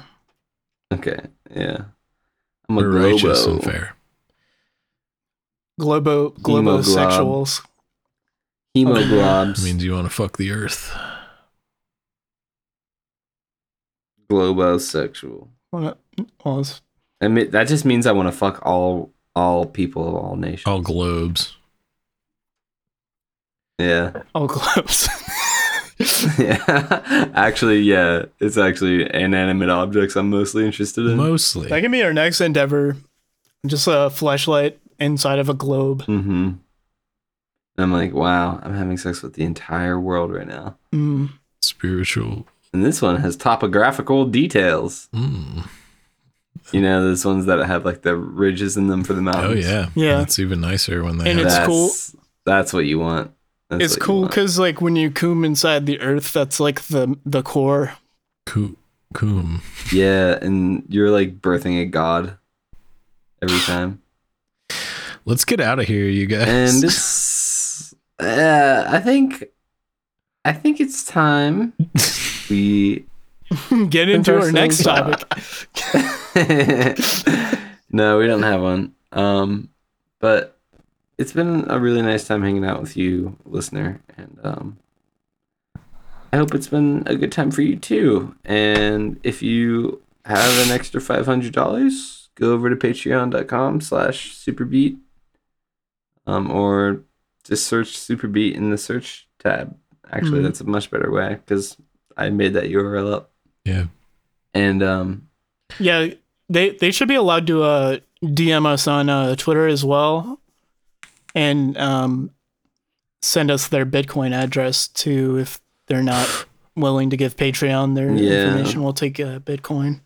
B: Okay. Yeah. I'm a
C: We're righteous and fair.
A: Globo globosexuals
B: Hemoglobs.
C: means you want to fuck the earth.
B: globosexual.
A: Well, well, it's-
B: I mean, that just means I want to fuck all all people of all nations.
C: All globes.
B: Yeah.
A: all globes
B: yeah. actually, yeah. It's actually inanimate objects I'm mostly interested in.
C: Mostly.
A: That can be our next endeavor. Just a flashlight inside of a globe.
B: mm-hmm. I'm like, wow, I'm having sex with the entire world right now.
A: Mm.
C: Spiritual.
B: And this one has topographical details.
C: Mm.
B: You know, those ones that have like the ridges in them for the mountains.
C: Oh,
B: mountains.
C: yeah.
A: Yeah.
C: It's even nicer when they
A: And
C: have
A: it's
B: that's,
A: cool.
B: That's what you want. That's
A: it's cool because like when you coom inside the earth, that's like the the core.
C: coo- coom.
B: Yeah, and you're like birthing a god every time.
C: Let's get out of here, you guys.
B: and it's uh, I think I think it's time we
A: Get into our next topic.
B: no, we don't have one. Um, but it's been a really nice time hanging out with you, listener, and um, I hope it's been a good time for you too. And if you have an extra five hundred dollars, go over to patreon.com/slash superbeat, um, or just search superbeat in the search tab. Actually,
A: Mhm.
B: that's a much better way because I made that URL up.
C: yeah.
B: And um,
A: Yeah, they they should be allowed to uh, DM us on uh, Twitter as well, and um, send us their Bitcoin address too if they're not willing to give Patreon their
B: Yeah.
A: information. We'll take uh, Bitcoin.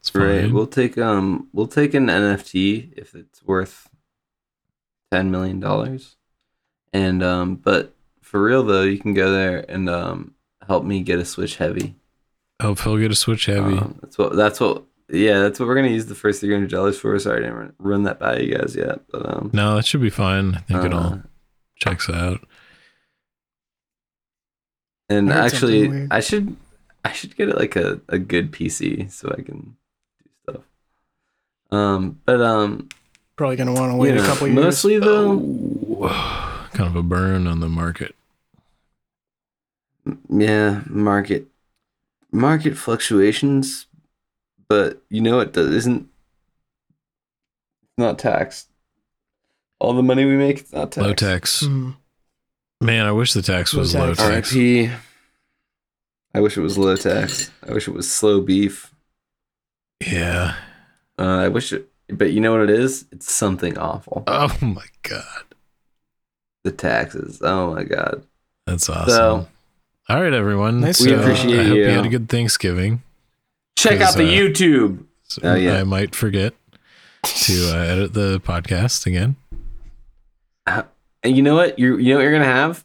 C: It's
B: Right.
C: fine.
B: We'll take um we'll take an NFT if it's worth ten million dollars. And um but for real though, you can go there and um help me get a Switch heavy.
C: Hope he'll get a switch heavy.
B: Um, that's what that's what yeah, that's what we're gonna use the first three hundred dollars for. Sorry, I didn't run that by you guys yet. But um
C: no, that should be fine. I think it
B: uh,
C: all checks out.
B: and
A: I
B: actually. I should I should get it like a, a good PC so I can do stuff. Um, but um,
A: Probably gonna want to wait
B: you
A: a couple years.
B: mostly though,
C: Oh, kind of a burn on the market.
B: yeah, market market fluctuations, but you know it does, isn't not taxed. All the money we make, it's not taxed.
C: Low tax.
A: Mm.
C: Man, I wish the tax was low
A: tax.
C: tax.
B: RIP. I wish it was low tax. I wish it was Slowbeef.
C: Yeah.
B: Uh, I wish it, but you know what it is? It's something awful.
C: Oh my god.
B: The taxes. Oh my god.
C: That's awesome.
B: So
C: All right, everyone.
A: Nice
B: We
A: to-
B: appreciate
C: I hope you
B: you.
C: had a good Thanksgiving.
B: check out the
C: uh,
B: YouTube.
C: So
B: Oh, yeah.
C: I might forget to uh, edit the podcast again.
B: And you know what? You you know what you're gonna have?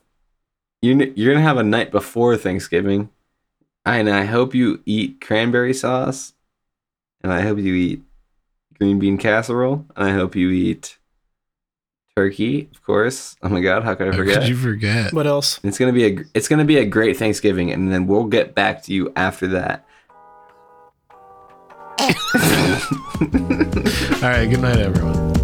B: You you're gonna have a night before Thanksgiving, and I hope you eat cranberry sauce, and I hope you eat green bean casserole, and I hope you eat turkey, of course. Oh my god, how could I
C: How
B: forget?
C: could you forget?
A: What else?
B: It's gonna be a it's gonna be a great Thanksgiving, and then we'll get back to you after that.
C: All right. Good night, everyone.